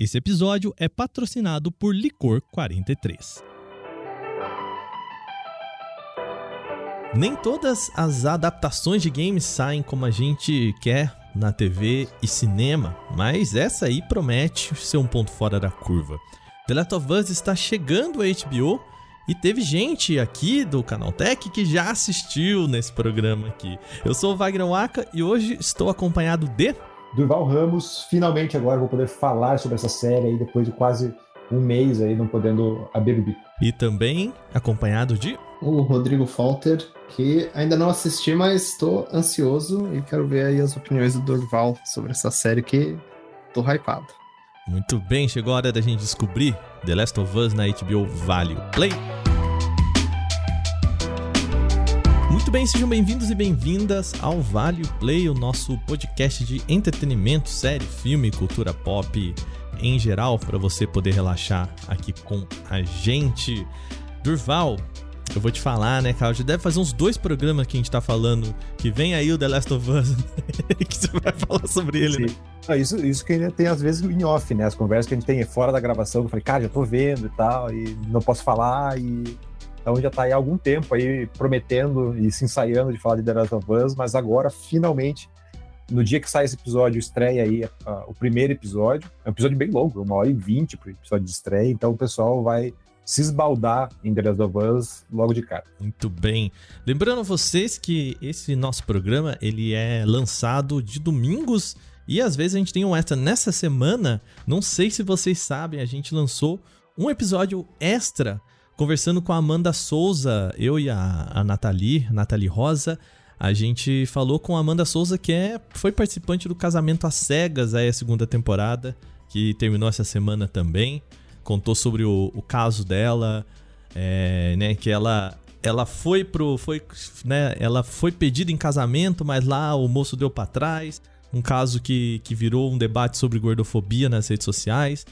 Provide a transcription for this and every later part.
Esse episódio é patrocinado por Licor 43. Nem todas as adaptações de games saem como a gente quer na TV e cinema, mas essa aí promete ser um ponto fora da curva. The Last of Us está chegando à HBO e teve gente aqui do Canal Tech que já assistiu nesse programa aqui. Eu sou o Wagner Waka e hoje estou acompanhado de Durval Ramos, finalmente agora vou poder falar sobre essa série aí depois de quase um mês aí não podendo abrir o bico. E também acompanhado de o Rodrigo Falter, que ainda não assisti, mas estou ansioso e quero ver aí as opiniões do Durval sobre essa série que tô hypado. Muito bem, chegou a hora da gente descobrir The Last of Us na HBO Vale Play. Muito bem, sejam bem-vindos e bem-vindas ao Vale Play, o nosso podcast de entretenimento, série, filme, cultura pop em geral, para você poder relaxar aqui com a gente. Durval, eu vou te falar, né, Carl? Já deve fazer uns dois programas que a gente tá falando que vem aí o The Last of Us, que você vai falar sobre ele, Sim. né? Ah, isso, isso que ele tem às vezes em off, né? As conversas que a gente tem fora da gravação, que eu falei, cara, já tô vendo e tal, e não posso falar, e então já tá aí há algum tempo aí prometendo e se ensaiando de falar de The Last of Us, mas agora finalmente, no dia que sai esse episódio, estreia aí uh, o primeiro episódio. É um episódio bem longo, uma hora e vinte pro episódio de estreia, então o pessoal vai se esbaldar em The Last of Us logo de cara. Muito bem. Lembrando vocês que esse nosso programa ele é lançado de domingos e às vezes a gente tem um extra nessa semana. Não sei se vocês sabem, a gente lançou um episódio extra conversando com a Amanda Souza, eu e a, a Nathalie, Nathalie Rosa. A gente falou com a Amanda Souza, que é, foi participante do Casamento às Cegas, aí a segunda temporada, que terminou essa semana também. Contou sobre o, o caso dela, é, né, que ela ela foi pro foi, né, ela foi pedida em casamento, mas lá o moço deu para trás. Um caso que, que virou um debate sobre gordofobia nas redes sociais.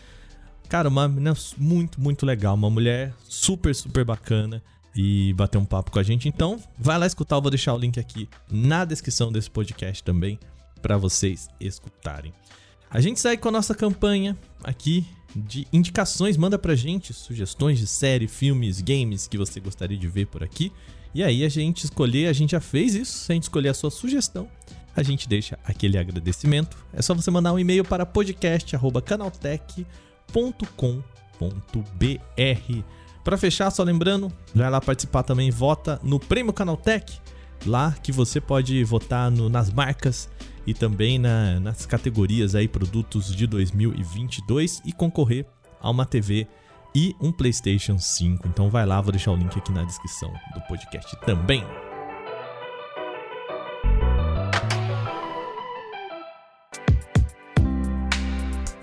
Cara, uma menina muito, muito legal. Uma mulher super, super bacana. E bater um papo com a gente. Então, vai lá escutar. Eu vou deixar o link aqui na descrição desse podcast também. para vocês escutarem. A gente segue com a nossa campanha aqui de indicações. Manda pra gente sugestões de série, filmes, games que você gostaria de ver por aqui. E aí a gente escolher, a gente já fez isso. Se a gente escolher a sua sugestão, a gente deixa aquele agradecimento. É só você mandar um e-mail para podcast@canaltech.com canaltech.com.br. Para fechar, só lembrando, vai lá participar também, vota no Prêmio Canaltech, lá que você pode votar no, nas marcas e também na, nas categorias aí produtos de 2022 e concorrer a uma TV e um PlayStation 5. Então vai lá, vou deixar o link aqui na descrição do podcast também.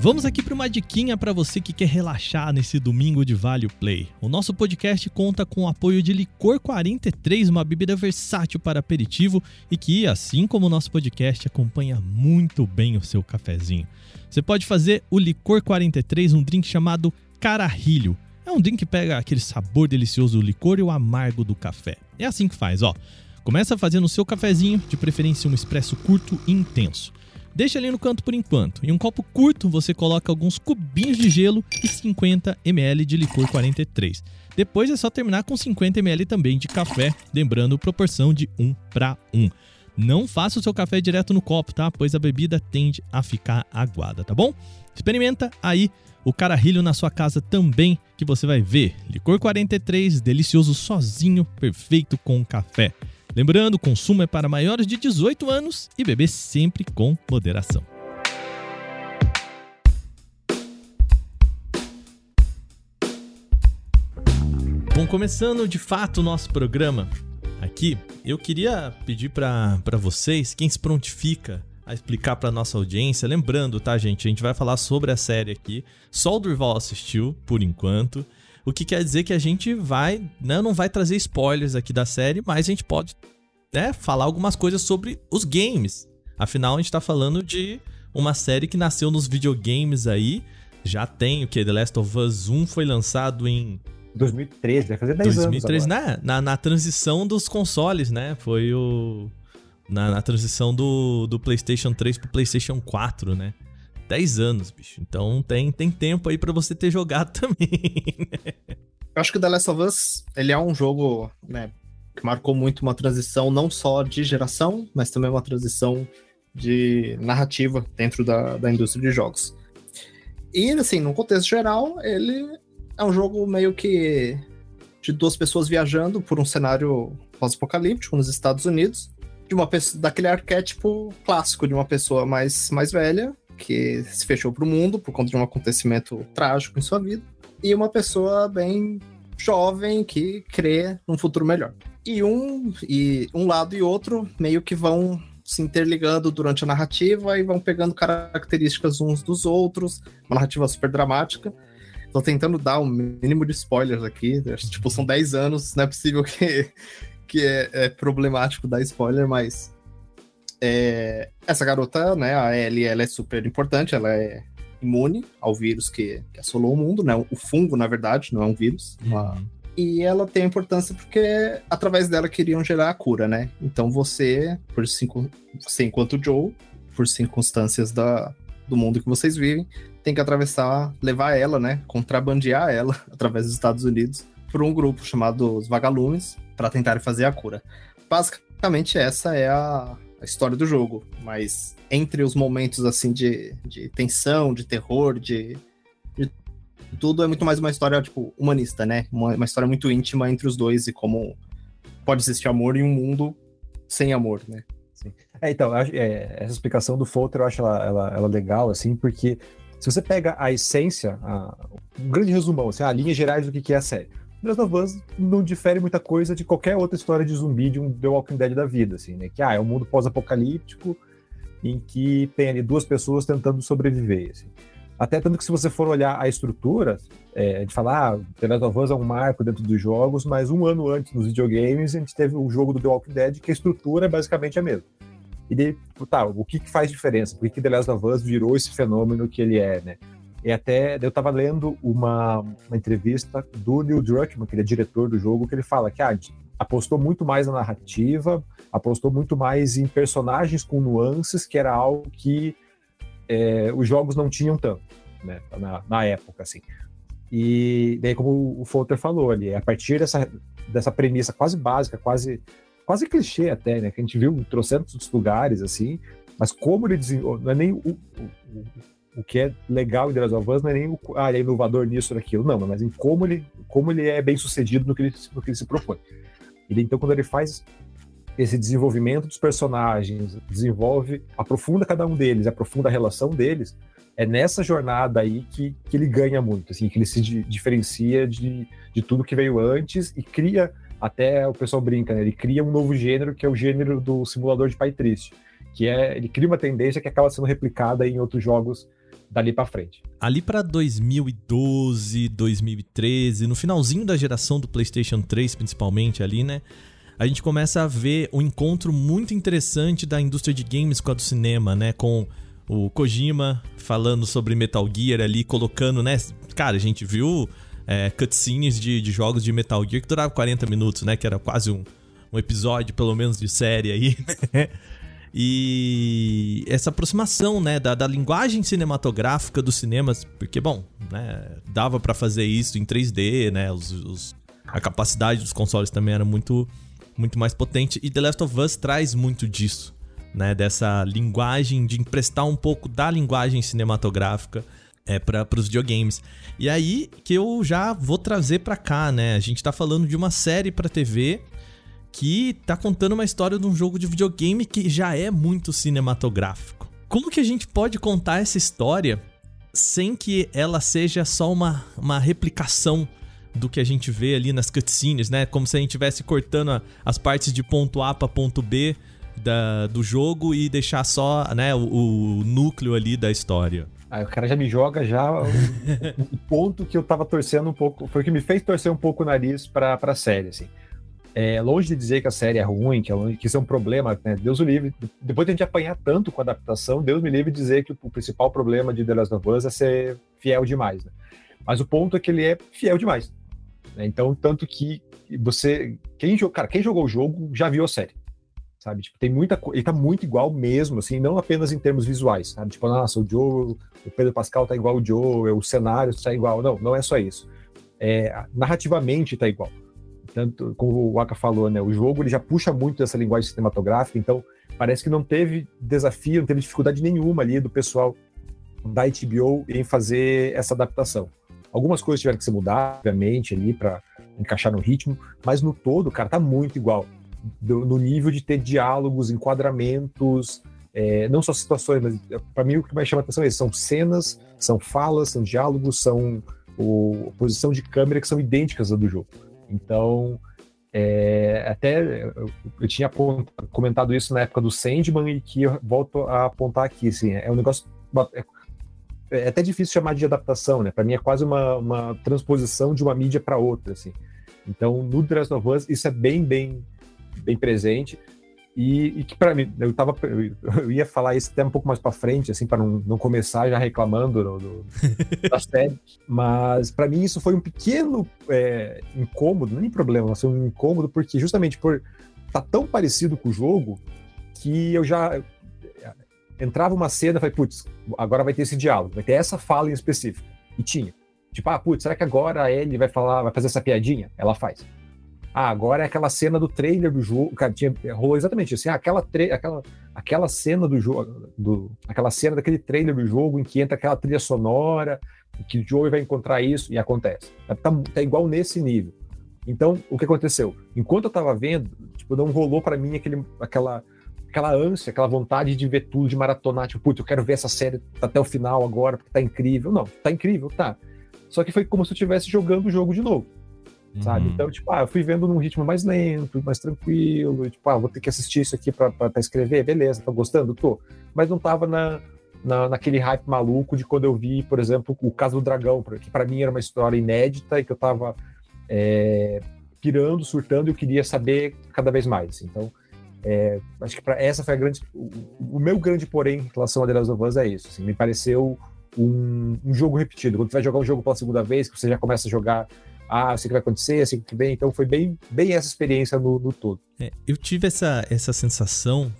Vamos aqui para uma diquinha para você que quer relaxar nesse domingo de Vale Play. O nosso podcast conta com o apoio de Licor 43, uma bebida versátil para aperitivo e que, assim como o nosso podcast, acompanha muito bem o seu cafezinho. Você pode fazer o Licor 43 um drink chamado Cararrilho. É um drink que pega aquele sabor delicioso do licor e o amargo do café. É assim que faz, ó. Começa fazendo o seu cafezinho, de preferência um expresso curto e intenso. Deixa ali no canto por enquanto. Em um copo curto, você coloca alguns cubinhos de gelo e 50 ml de licor 43. Depois é só terminar com 50 ml também de café, lembrando proporção de 1 para 1. Não faça o seu café direto no copo, tá? Pois a bebida tende a ficar aguada, tá bom? Experimenta aí o cararrilho na sua casa também, que você vai ver. Licor 43, delicioso sozinho, perfeito com café. Lembrando, o consumo é para maiores de 18 anos e beber sempre com moderação. Bom, começando de fato o nosso programa aqui, eu queria pedir para vocês, quem se prontifica a explicar para nossa audiência, lembrando, tá, gente, a gente vai falar sobre a série aqui, só o Durval assistiu por enquanto. O que quer dizer que a gente vai, né, não vai trazer spoilers aqui da série, mas a gente pode né, falar algumas coisas sobre os games. Afinal, a gente tá falando de uma série que nasceu nos videogames aí. Já tem o que? The Last of Us 1 foi lançado em 2013, vai fazer 10 2013, anos. 2013, na, na transição dos consoles, né? Foi o. Na, na transição do, do PlayStation 3 pro PlayStation 4, né? 10 anos, bicho. Então tem, tem tempo aí para você ter jogado também. Eu acho que The Last of Us, ele é um jogo, né, que marcou muito uma transição não só de geração, mas também uma transição de narrativa dentro da, da indústria de jogos. E, assim, no contexto geral, ele é um jogo meio que de duas pessoas viajando por um cenário pós-apocalíptico nos Estados Unidos, de uma pessoa, daquele arquétipo clássico de uma pessoa mais, mais velha, que se fechou para o mundo por conta de um acontecimento trágico em sua vida, e uma pessoa bem jovem que crê num futuro melhor. E um, e um lado e outro meio que vão se interligando durante a narrativa e vão pegando características uns dos outros, uma narrativa super dramática. Tô tentando dar um mínimo de spoilers aqui, tipo, são 10 anos, não é possível que, que é, é problemático dar spoiler, mas é, essa garota, né, a Ellie, ela é super importante, ela é imune ao vírus que, que, assolou o mundo, né, o fungo, na verdade, não é um vírus, uma. E ela tem importância porque através dela queriam gerar a cura, né? Então você, por cinco, você enquanto Joe, por circunstâncias da, do mundo que vocês vivem, tem que atravessar, levar ela, né? Contrabandear ela através dos Estados Unidos por um grupo chamado os Vagalumes para tentar fazer a cura. Basicamente essa é a, a história do jogo, mas entre os momentos assim de, de tensão, de terror, de tudo é muito mais uma história, tipo, humanista, né? Uma, uma história muito íntima entre os dois e como pode existir amor em um mundo sem amor, né? Sim. É, então, é, essa explicação do Folter eu acho ela, ela, ela, legal, assim, porque se você pega a essência, a, um grande resumão, assim, a linha gerais do que é a série. The Last of Us não difere muita coisa de qualquer outra história de zumbi de um The Walking Dead da vida, assim, né? Que ah, é um mundo pós-apocalíptico em que tem ali duas pessoas tentando sobreviver, assim. Até tanto que se você for olhar a estrutura, é, a gente fala, ah, The Last of Us é um marco dentro dos jogos, mas um ano antes, nos videogames, a gente teve o jogo do The Walking Dead, que a estrutura é basicamente a mesma. E daí, tá, o que, que faz diferença? Por que The Last of Us virou esse fenômeno que ele é, né? E até, eu tava lendo uma, uma entrevista do Neil Druckmann, que ele é diretor do jogo, que ele fala que ah, apostou muito mais na narrativa, apostou muito mais em personagens com nuances, que era algo que é, os jogos não tinham tanto, né, na, na, época, assim. E daí, como o Folter falou ali, a partir dessa, dessa premissa quase básica, quase, quase clichê até, né, que a gente viu em trocentos lugares, assim, mas como ele desenvolve, não é nem o, o, que é legal em The Last of Us, não é nem o, ah, ele é inovador nisso ou naquilo, não, mas em como ele, como ele é bem sucedido no que ele, no que ele se propõe. Ele, então, quando ele faz esse desenvolvimento dos personagens, desenvolve, aprofunda cada um deles, aprofunda a relação deles, é nessa jornada aí que, que ele ganha muito, assim, que ele se di diferencia de, de tudo que veio antes e cria, até o pessoal brinca, né? Ele cria um novo gênero que é o gênero do simulador de pai triste, que é, ele cria uma tendência que acaba sendo replicada em outros jogos dali para frente. Ali para 2012, 2013, no finalzinho da geração do PlayStation 3, principalmente ali, né? a gente começa a ver um encontro muito interessante da indústria de games com a do cinema, né? Com o Kojima falando sobre Metal Gear ali, colocando, né? Cara, a gente viu é, cutscenes de, de jogos de Metal Gear que duravam 40 minutos, né? Que era quase um, um episódio, pelo menos, de série aí, né? E essa aproximação, né, da, da linguagem cinematográfica dos cinemas, porque, bom, né, dava para fazer isso em 3D, né, os, os, a capacidade dos consoles também era muito muito mais potente. E The Last of Us traz muito disso, né? Dessa linguagem, de emprestar um pouco da linguagem cinematográfica é, para os videogames. E aí que eu já vou trazer para cá, né? A gente tá falando de uma série para TV que tá contando uma história de um jogo de videogame que já é muito cinematográfico. Como que a gente pode contar essa história sem que ela seja só uma, uma replicação do que a gente vê ali nas cutscenes, né? Como se a gente estivesse cortando a, as partes de ponto A para ponto B da, do jogo e deixar só né, o, o núcleo ali da história. Aí o cara já me joga já o, o, ponto que eu tava torcendo um pouco, foi o que me fez torcer um pouco o nariz pra, pra série, assim. É, longe de dizer que a série é ruim, que, é, que isso é um problema, né? Deus o livre. Depois de a gente apanhar tanto com a adaptação, Deus me livre de dizer que o principal problema de The Last of Us é ser fiel demais, né? Mas o ponto é que ele é fiel demais. Né? Então, tanto que você. Quem, cara, quem jogou o jogo já viu a série. sabe? Tipo, tem muita Ele tá muito igual mesmo, assim, não apenas em termos visuais, sabe? Tipo, nossa, o Joe, o Pedro Pascal tá igual o Joe, o cenário tá igual. Não, não é só isso. É, narrativamente tá igual. Tanto como o Waka falou, né? O jogo ele já puxa muito dessa linguagem cinematográfica, então parece que não teve desafio, não teve dificuldade nenhuma ali do pessoal da HBO em fazer essa adaptação. Algumas coisas tiveram que ser mudadas, obviamente, ali para encaixar no ritmo, mas no todo, cara, tá muito igual do, no nível de ter diálogos, enquadramentos, é, não só situações, mas para mim o que mais chama atenção é isso, são cenas, são falas, são diálogos, são o, posição de câmera que são idênticas à do jogo. Então, é, até eu, eu, tinha comentado isso na época do Sandman e que eu volto a apontar aqui, assim, é um negócio é, é até difícil chamar de adaptação, né? Para mim é quase uma, uma transposição de uma mídia para outra, assim. Então, no The Last of Us, isso é bem, bem bem presente. E, e que para mim, eu, tava, eu ia falar isso até um pouco mais para frente, assim, para não, não começar já reclamando do, do, da série, mas para mim isso foi um pequeno é, incômodo, nem problema, mas foi um incômodo, porque justamente por tá tão parecido com o jogo que eu já entrava uma cena falei, putz, agora vai ter esse diálogo, vai ter essa fala em específico. E tinha. Tipo, ah, putz, será que agora a Ellie vai falar, vai fazer essa piadinha? Ela faz. Ah, agora é aquela cena do trailer do jogo. Cara, tinha, rolou exatamente assim. Ah, aquela, aquela, aquela cena do jogo. Aquela cena daquele trailer do jogo em que entra aquela trilha sonora, que o Joey vai encontrar isso e acontece. Tá, tá igual nesse nível. Então, o que aconteceu? Enquanto eu tava vendo, tipo, não rolou para mim aquele, aquela, aquela ânsia, aquela vontade de ver tudo, de maratonar. Tipo, putz, eu quero ver essa série até o final agora, porque tá incrível. Não, tá incrível, tá. Só que foi como se eu estivesse jogando o jogo de novo sabe? Uhum. Então, tipo, ah, eu fui vendo num ritmo mais lento, mais tranquilo, tipo, ah, vou ter que assistir isso aqui pra, pra, pra escrever, beleza, tô gostando? Tô. Mas não tava na, na, naquele hype maluco de quando eu vi, por exemplo, o Caso do Dragão, que para mim era uma história inédita e que eu tava é, pirando, surtando e eu queria saber cada vez mais. Então, é, acho que para essa foi a grande. O, o, meu grande porém em relação a The Last of Us é isso. Assim, me pareceu um, um jogo repetido. Quando você vai jogar um jogo pela segunda vez, que você já começa a jogar ah, sei que vai acontecer, assim que vem. Então foi bem, bem essa experiência no, no todo. É, eu tive essa, essa sensação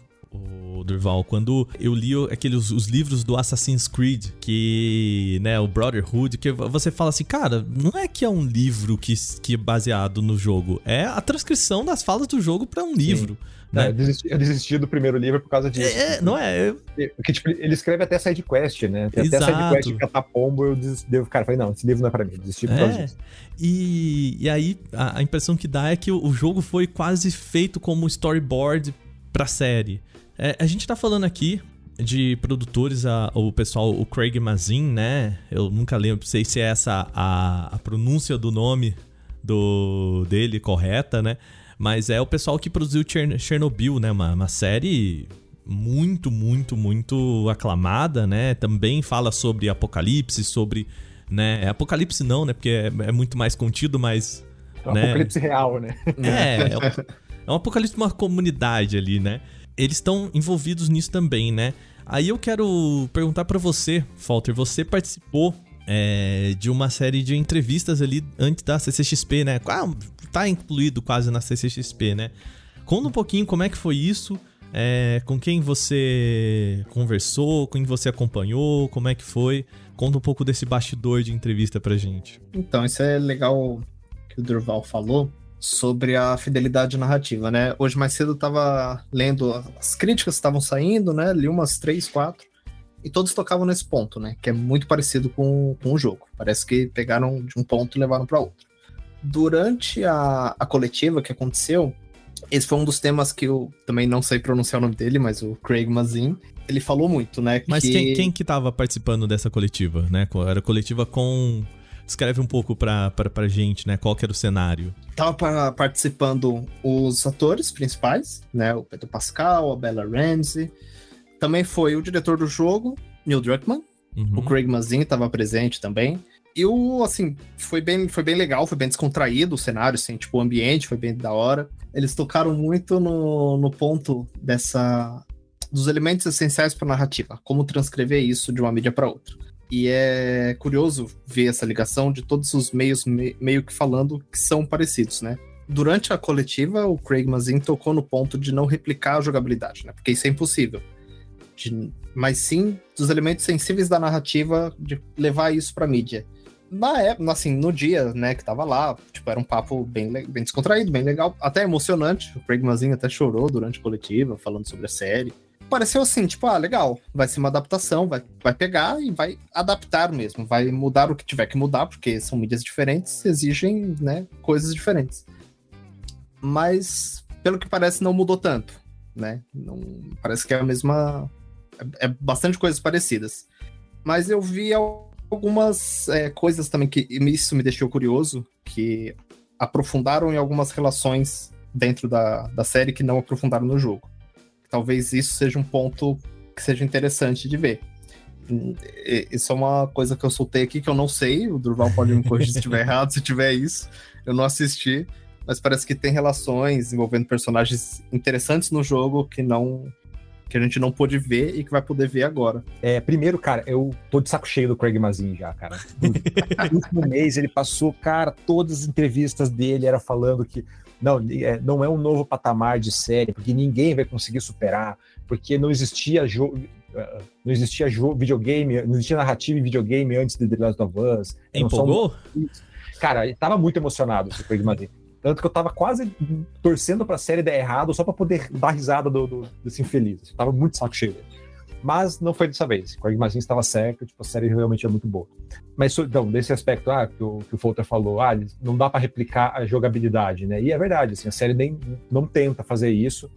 o Durval, quando eu li aqueles os livros do Assassin's Creed, que, né, o Brotherhood, que você fala assim, cara, não é que é um livro que, que é baseado no jogo, é a transcrição das falas do jogo para um livro. Né? É, eu, desisti, eu, desisti, do primeiro livro por causa disso. É, não é? Eu... Porque, tipo, ele escreve até side quest, né? Tem Exato. até side quest catar pombo, eu desisti, cara, falei, não, esse livro não é pra mim, desisti por causa é. disso. E, e aí, a, a impressão que dá é que o, o jogo foi quase feito como storyboard pra série. É, a gente tá falando aqui de produtores, a, o pessoal, o Craig Mazin, né? Eu nunca lembro, sei se é essa a, a pronúncia do nome do dele correta, né? Mas é o pessoal que produziu Chernobyl, né? Uma, uma série muito, muito, muito aclamada, né? Também fala sobre apocalipse, sobre. Né? É apocalipse não, né? Porque é, é muito mais contido, mas. É um né? apocalipse real, né? É, é um, é um apocalipse de uma comunidade ali, né? Eles estão envolvidos nisso também, né? Aí eu quero perguntar para você, Falter, você participou é, de uma série de entrevistas ali antes da CCXP, né? Ah, tá incluído quase na CCXP, né? Conta um pouquinho como é que foi isso, é, com quem você conversou, com quem você acompanhou, como é que foi. Conta um pouco desse bastidor de entrevista pra gente. Então, isso é legal que o Durval falou sobre a fidelidade narrativa, né? Hoje mais cedo eu tava lendo as críticas que estavam saindo, né? Li umas três, quatro e todos tocavam nesse ponto, né? Que é muito parecido com, com o jogo. Parece que pegaram de um ponto e levaram para outro. Durante a, a coletiva que aconteceu, esse foi um dos temas que eu também não sei pronunciar o nome dele, mas o Craig Mazin, ele falou muito, né? Mas que... quem, quem que tava participando dessa coletiva, né? Era coletiva com... Escreve um pouco pra, pra, pra gente, né? Qual que era o cenário? Tava participando os atores principais, né? O Pedro Pascal, a Bella Ramsey, também foi o diretor do jogo, Neil Druckmann. Uhum. O Craig Mazin estava presente também. E o, assim, foi bem, foi bem legal, foi bem descontraído o cenário, assim, tipo, o ambiente foi bem da hora. Eles tocaram muito no, no ponto dessa dos elementos essenciais para a narrativa, como transcrever isso de uma mídia para outra. E é curioso ver essa ligação de todos os meios me, meio que falando que são parecidos, né? durante a coletiva, o Craig Mazin tocou no ponto de não replicar a jogabilidade, né? Porque isso é impossível. De, mas sim dos elementos sensíveis da narrativa de levar isso pra mídia. Na época, assim, no dia, né, que tava lá, tipo, era um papo bem, bem descontraído, bem legal, até emocionante. O Craig Mazin até chorou durante a coletiva, falando sobre a série. Pareceu assim, tipo, ah, legal, vai ser uma adaptação, vai, vai pegar e vai adaptar mesmo, vai mudar o que tiver que mudar, porque são mídias diferentes, exigem, né, coisas diferentes mas pelo que parece não mudou tanto, né? Não, parece que é a mesma. É, é bastante coisas parecidas. Mas eu vi algumas é, coisas também que isso me deixou curioso, que aprofundaram em algumas relações dentro da, da série que não aprofundaram no jogo. Talvez isso seja um ponto que seja interessante de ver. Isso é uma coisa que eu soltei aqui que eu não sei. O Durval pode me corrigir se estiver errado, se tiver isso. Eu não assisti mas parece que tem relações envolvendo personagens interessantes no jogo que não que a gente não pôde ver e que vai poder ver agora. É, primeiro, cara, eu tô de saco cheio do Craig Mazin já, cara. No último mês ele passou, cara, todas as entrevistas dele era falando que não, é, não é um novo patamar de série, porque ninguém vai conseguir superar, porque não existia jogo uh, não existia jogo, videogame, não existia narrativa em videogame antes de The Last of Us. Empolgou? Cara, ele tava muito emocionado, o Craig Mazin. Tanto que eu tava quase torcendo pra série dar errado só pra poder dar risada do, do, desse infeliz. Eu tava muito saco cheio Mas não foi dessa vez. O Mazin estava certo, tipo, a série realmente é muito boa. Mas, então, desse aspecto ah, que, o, que o Folter falou, ah, não dá para replicar a jogabilidade, né? E é verdade, assim, a série nem não tenta fazer isso.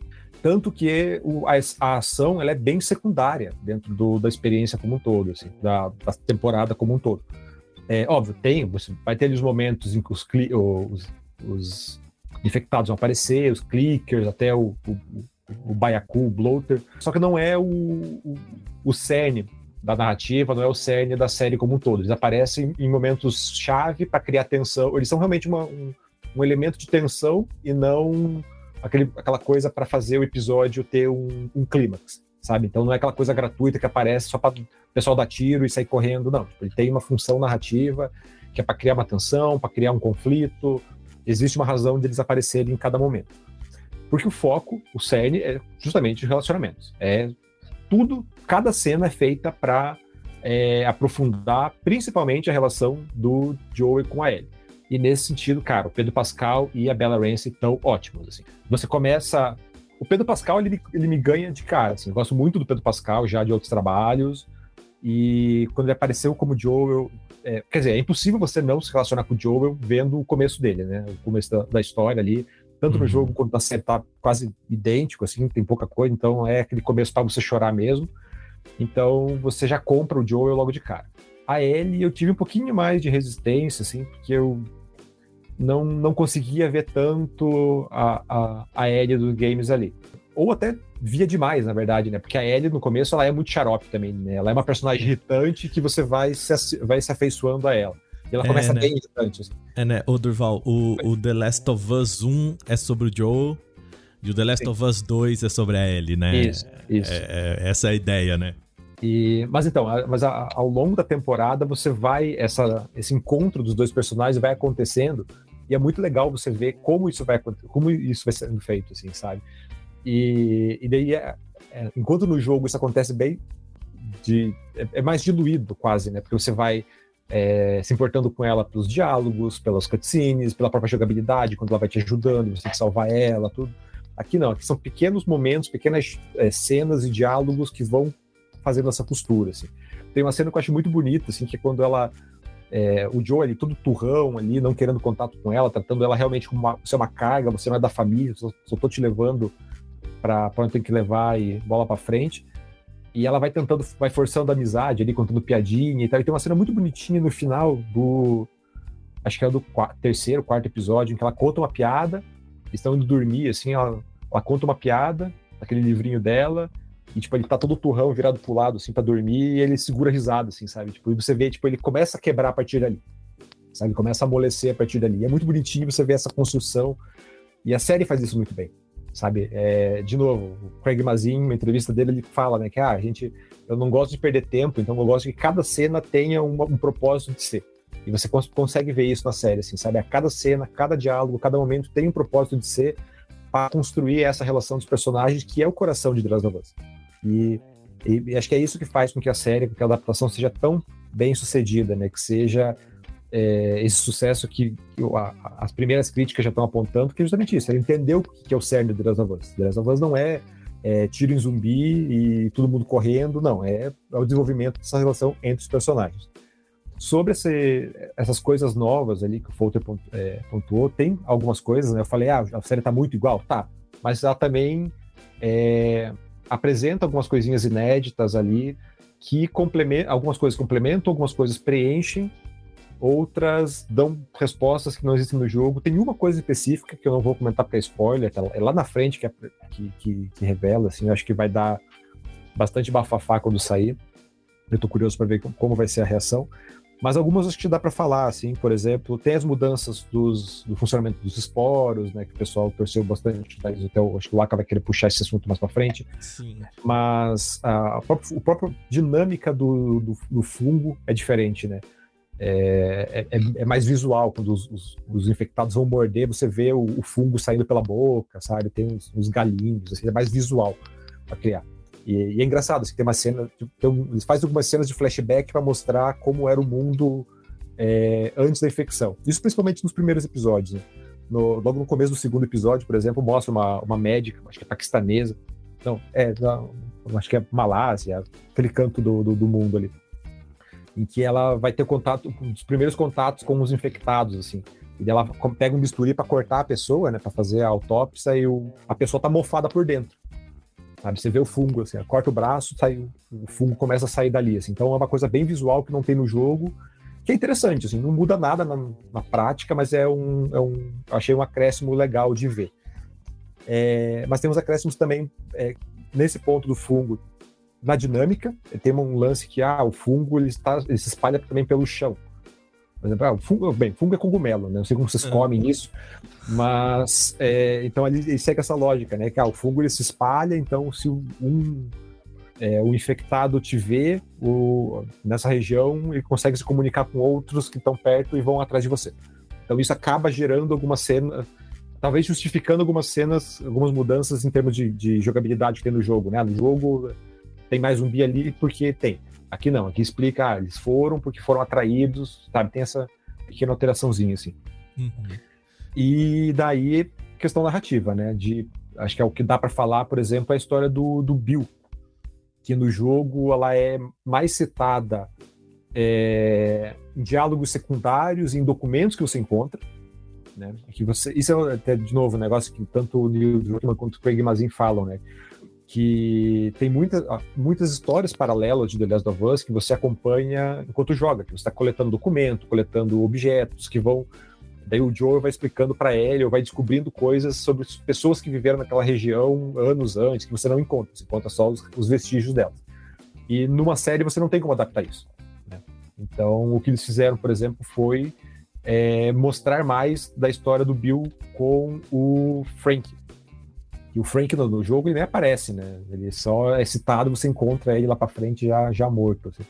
Tanto que o, a, a, ação ela é bem secundária dentro do, da experiência como um todo, assim, da, da temporada como um todo. É, óbvio, tem, você vai ter os momentos em que os, os, os infectados vão aparecer, os clickers, até o, o, o Baiacu, o Bloater. Só que não é o, o, o cerne da narrativa, não é o cerne da série como um todo. Eles aparecem em momentos chave para criar tensão. Eles são realmente uma, um, um, elemento de tensão e não aquele, aquela coisa para fazer o episódio ter um, um clímax, sabe? Então não é aquela coisa gratuita que aparece só para o pessoal dar tiro e sair correndo, não. Ele tem uma função narrativa que é para criar uma tensão, para criar um conflito, existe uma razão de eles aparecerem em cada momento. Porque o foco, o cerne, é justamente os relacionamentos. É tudo, cada cena é feita para é, aprofundar principalmente a relação do Joey com a Ellie. E nesse sentido, cara, o Pedro Pascal e a Bella Ramsey estão ótimos. Assim. Você começa. O Pedro Pascal, ele, ele me ganha de cara. Assim. Eu gosto muito do Pedro Pascal, já de outros trabalhos. E quando ele apareceu como Joel, é, quer dizer, é impossível você não se relacionar com o Joel vendo o começo dele, né? O começo da, da história ali. Tanto uhum. no jogo quanto na série tá quase idêntico, assim, tem pouca coisa, então é aquele começo para você chorar mesmo. Então você já compra o Joel logo de cara. A Ellie eu tive um pouquinho mais de resistência, assim, porque eu não, não conseguia ver tanto a, a, a Ellie dos games ali. Ou até via demais, na verdade, né? Porque a Ellie, no começo, ela é muito xarope também, né? Ela é uma personagem irritante que você vai se, vai se afeiçoando a ela. E ela é, começa né? bem irritante. Assim. É, né? Ô, Durval, o, o The Last of Us 1 é sobre o Joel e o The Last Sim. of Us 2 é sobre a Ellie, né? Isso, isso. É, é, essa é a ideia, né? E, mas então, mas a, ao longo da temporada você vai essa, esse encontro dos dois personagens vai acontecendo e é muito legal você ver como isso vai como isso vai sendo feito, assim, sabe? E, e daí, é, é, enquanto no jogo isso acontece bem, de, é, é mais diluído quase, né? Porque você vai é, se importando com ela pelos diálogos, pelas cutscenes, pela própria jogabilidade, quando ela vai te ajudando, você tem que salvar ela, tudo. Aqui não, aqui são pequenos momentos, pequenas é, cenas e diálogos que vão fazendo essa costura, assim. Tem uma cena que eu acho muito bonita, assim, que é quando ela é, o Joe ali, todo turrão ali, não querendo contato com ela, tratando ela realmente como uma, você é uma carga, você não é da família, só, só tô te levando para onde tem que levar e bola para frente. E ela vai tentando, vai forçando a amizade ali, contando piadinha e tal. E tem uma cena muito bonitinha no final do. Acho que é do quarto, terceiro, quarto episódio, em que ela conta uma piada, estão indo dormir, assim, ela, ela conta uma piada, aquele livrinho dela, e, tipo, ele tá todo turrão, virado pro lado, assim, pra dormir, e ele segura a risada, assim, sabe? Tipo, e você vê, tipo, ele começa a quebrar a partir dali, sabe? Começa a amolecer a partir dali. E é muito bonitinho você ver essa construção, e a série faz isso muito bem sabe? É, de novo, o Craig Mazin, uma entrevista dele, ele fala, né, que ah, a gente, eu não gosto de perder tempo, então eu gosto que cada cena tenha uma, um propósito de ser. E você cons consegue ver isso na série, assim, sabe? A cada cena, cada diálogo, cada momento tem um propósito de ser para construir essa relação dos personagens, que é o coração de The Last. E, e, e, acho que é isso que faz com que a série, com que a adaptação seja tão bem sucedida, né? Que seja é, esse sucesso que, que a, as primeiras críticas já estão apontando, que é justamente isso, é entender o que é o cerne de The Last of Us. The Last of Us não é, é tiro em zumbi e todo mundo correndo, não, é, é o desenvolvimento dessa relação entre os personagens. Sobre esse, essas coisas novas ali que o Folter é, pontuou, tem algumas coisas, né? Eu falei, ah, a série tá muito igual, tá. Mas ela também é, apresenta algumas coisinhas inéditas ali que complementam, algumas coisas complementam, algumas coisas preenchem, outras dão respostas que não existem no jogo. Tem uma coisa específica que eu não vou comentar porque é spoiler, tá? é lá na frente que, é, que, que, que revela, assim, eu acho que vai dar bastante bafafá quando sair. Eu tô curioso para ver como vai ser a reação. Mas algumas acho que dá para falar, assim, por exemplo, tem as mudanças dos, do funcionamento dos esporos, né, que o pessoal torceu bastante, tá? até o, acho que o Aka vai querer puxar esse assunto mais para frente. Sim. Mas a, a, própria, a própria dinâmica do, do, do, fungo é diferente, né? É, é, é mais visual, quando os, os, os, infectados vão morder, você vê o, o, fungo saindo pela boca, sabe? Tem uns, uns galinhos, assim, é mais visual para criar. E, e, é engraçado, assim, tem uma cena, tem eles fazem algumas cenas de flashback para mostrar como era o mundo é, antes da infecção. Isso principalmente nos primeiros episódios. Né? No, logo no começo do segundo episódio, por exemplo, mostra uma, uma médica, acho que é paquistanesa, não, é, não, acho que é Malásia, aquele canto do, do, do, mundo ali, em que ela vai ter contato, os primeiros contatos com os infectados, assim. E ela pega um bisturi para cortar a pessoa, né, para fazer a autópsia, e o, a pessoa tá mofada por dentro. Sabe? Você vê o fungo, assim, corta o braço, sai, o fungo começa a sair dali. Assim. Então é uma coisa bem visual que não tem no jogo, que é interessante, assim, não muda nada na, na prática, mas é um, é um. Achei um acréscimo legal de ver. É, mas temos acréscimos também é, nesse ponto do fungo na dinâmica. Tem um lance que ah, o fungo ele, está, ele se espalha também pelo chão. Por exemplo, ah, fungo, bem, fungo é cogumelo, né? Não sei como vocês é. comem isso, mas é, então ele, ele, segue essa lógica, né? Que ah, o fungo ele se espalha, então se um é, o infectado te vê o, nessa região, ele consegue se comunicar com outros que estão perto e vão atrás de você. Então isso acaba gerando algumas cenas, talvez justificando algumas cenas, algumas mudanças em termos de, de jogabilidade que tem no jogo, né? No jogo tem mais zumbi ali porque tem. Aqui não, aqui explica, ah, eles foram porque foram atraídos, sabe? Tem essa pequena alteraçãozinha, assim. Uhum. E daí, questão narrativa, né? De, acho que é o que dá para falar, por exemplo, a história do, do Bill, que no jogo ela é mais citada é, em diálogos secundários, em documentos que você encontra, né? Que você, isso é até, de novo, um negócio que tanto o Neil Druckmann quanto o Craig Mazin falam, né? Que tem muita, muitas histórias paralelas de The Last of Us que você acompanha enquanto joga, que você está coletando documento, coletando objetos que vão. Daí o Joe vai explicando para ele, ou vai descobrindo coisas sobre pessoas que viveram naquela região anos antes, que você não encontra, você encontra só os, os vestígios delas. E numa série você não tem como adaptar isso. Né? Então o que eles fizeram, por exemplo, foi é, mostrar mais da história do Bill com o Frank, e o Frank no, no, jogo ele nem aparece, né? Ele só é citado, você encontra ele lá pra frente já, já morto. Assim.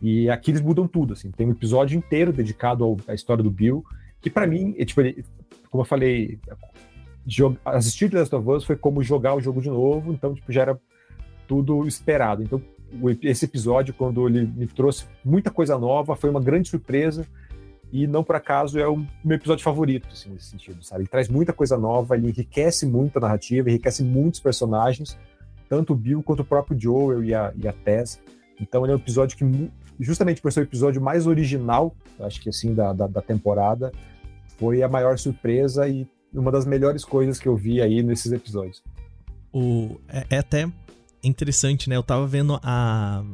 E aqui eles mudam tudo, assim. Tem um episódio inteiro dedicado ao, à história do Bill, que para mim, é, tipo, ele, como eu falei, assistir The Last of Us foi como jogar o jogo de novo, então tipo, já era tudo esperado. Então, esse episódio, quando ele me trouxe muita coisa nova, foi uma grande surpresa e não por acaso é o meu episódio favorito, assim, nesse sentido, sabe? Ele traz muita coisa nova, ele enriquece muito a narrativa, enriquece muitos personagens, tanto o Bill quanto o próprio Joel e a, e a Tess. Então ele é um episódio que, justamente por ser o episódio mais original, acho que assim, da, da, da temporada, foi a maior surpresa e uma das melhores coisas que eu vi aí nesses episódios. O, é, é até interessante, né? Eu tava vendo a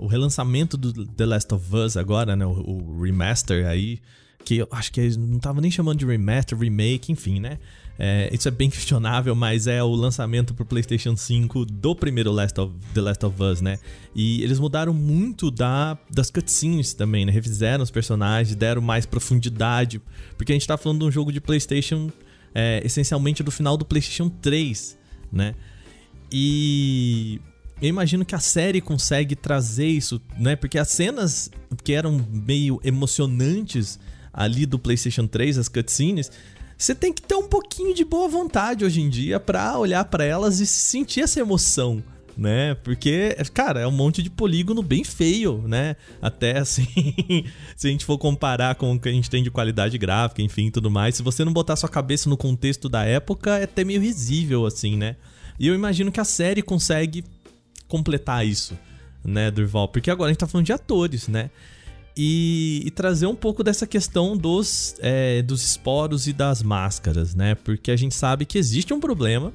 o relançamento do The Last of Us agora, né? O, o remaster aí, que eu acho que eles não estavam nem chamando de remaster, remake, enfim, né? É, isso é bem questionável, mas é o lançamento pro PlayStation 5 do primeiro Last of, The Last of Us, né? E eles mudaram muito da, das cutscenes também, né? Refizeram os personagens, deram mais profundidade, porque a gente tá falando de um jogo de PlayStation é, essencialmente do final do PlayStation 3, né? E eu imagino que a série consegue trazer isso, né? Porque as cenas que eram meio emocionantes ali do PlayStation 3, as cutscenes, você tem que ter um pouquinho de boa vontade hoje em dia para olhar para elas e sentir essa emoção, né? Porque, cara, é um monte de polígono bem feio, né? Até assim, se a gente for comparar com o que a gente tem de qualidade gráfica, enfim, tudo mais, se você não botar sua cabeça no contexto da época, é até meio risível assim, né? E eu imagino que a série consegue completar isso, né, Durval? Porque agora a gente tá falando de atores, né? E, e trazer um pouco dessa questão dos, é, dos esporos e das máscaras, né? Porque a gente sabe que existe um problema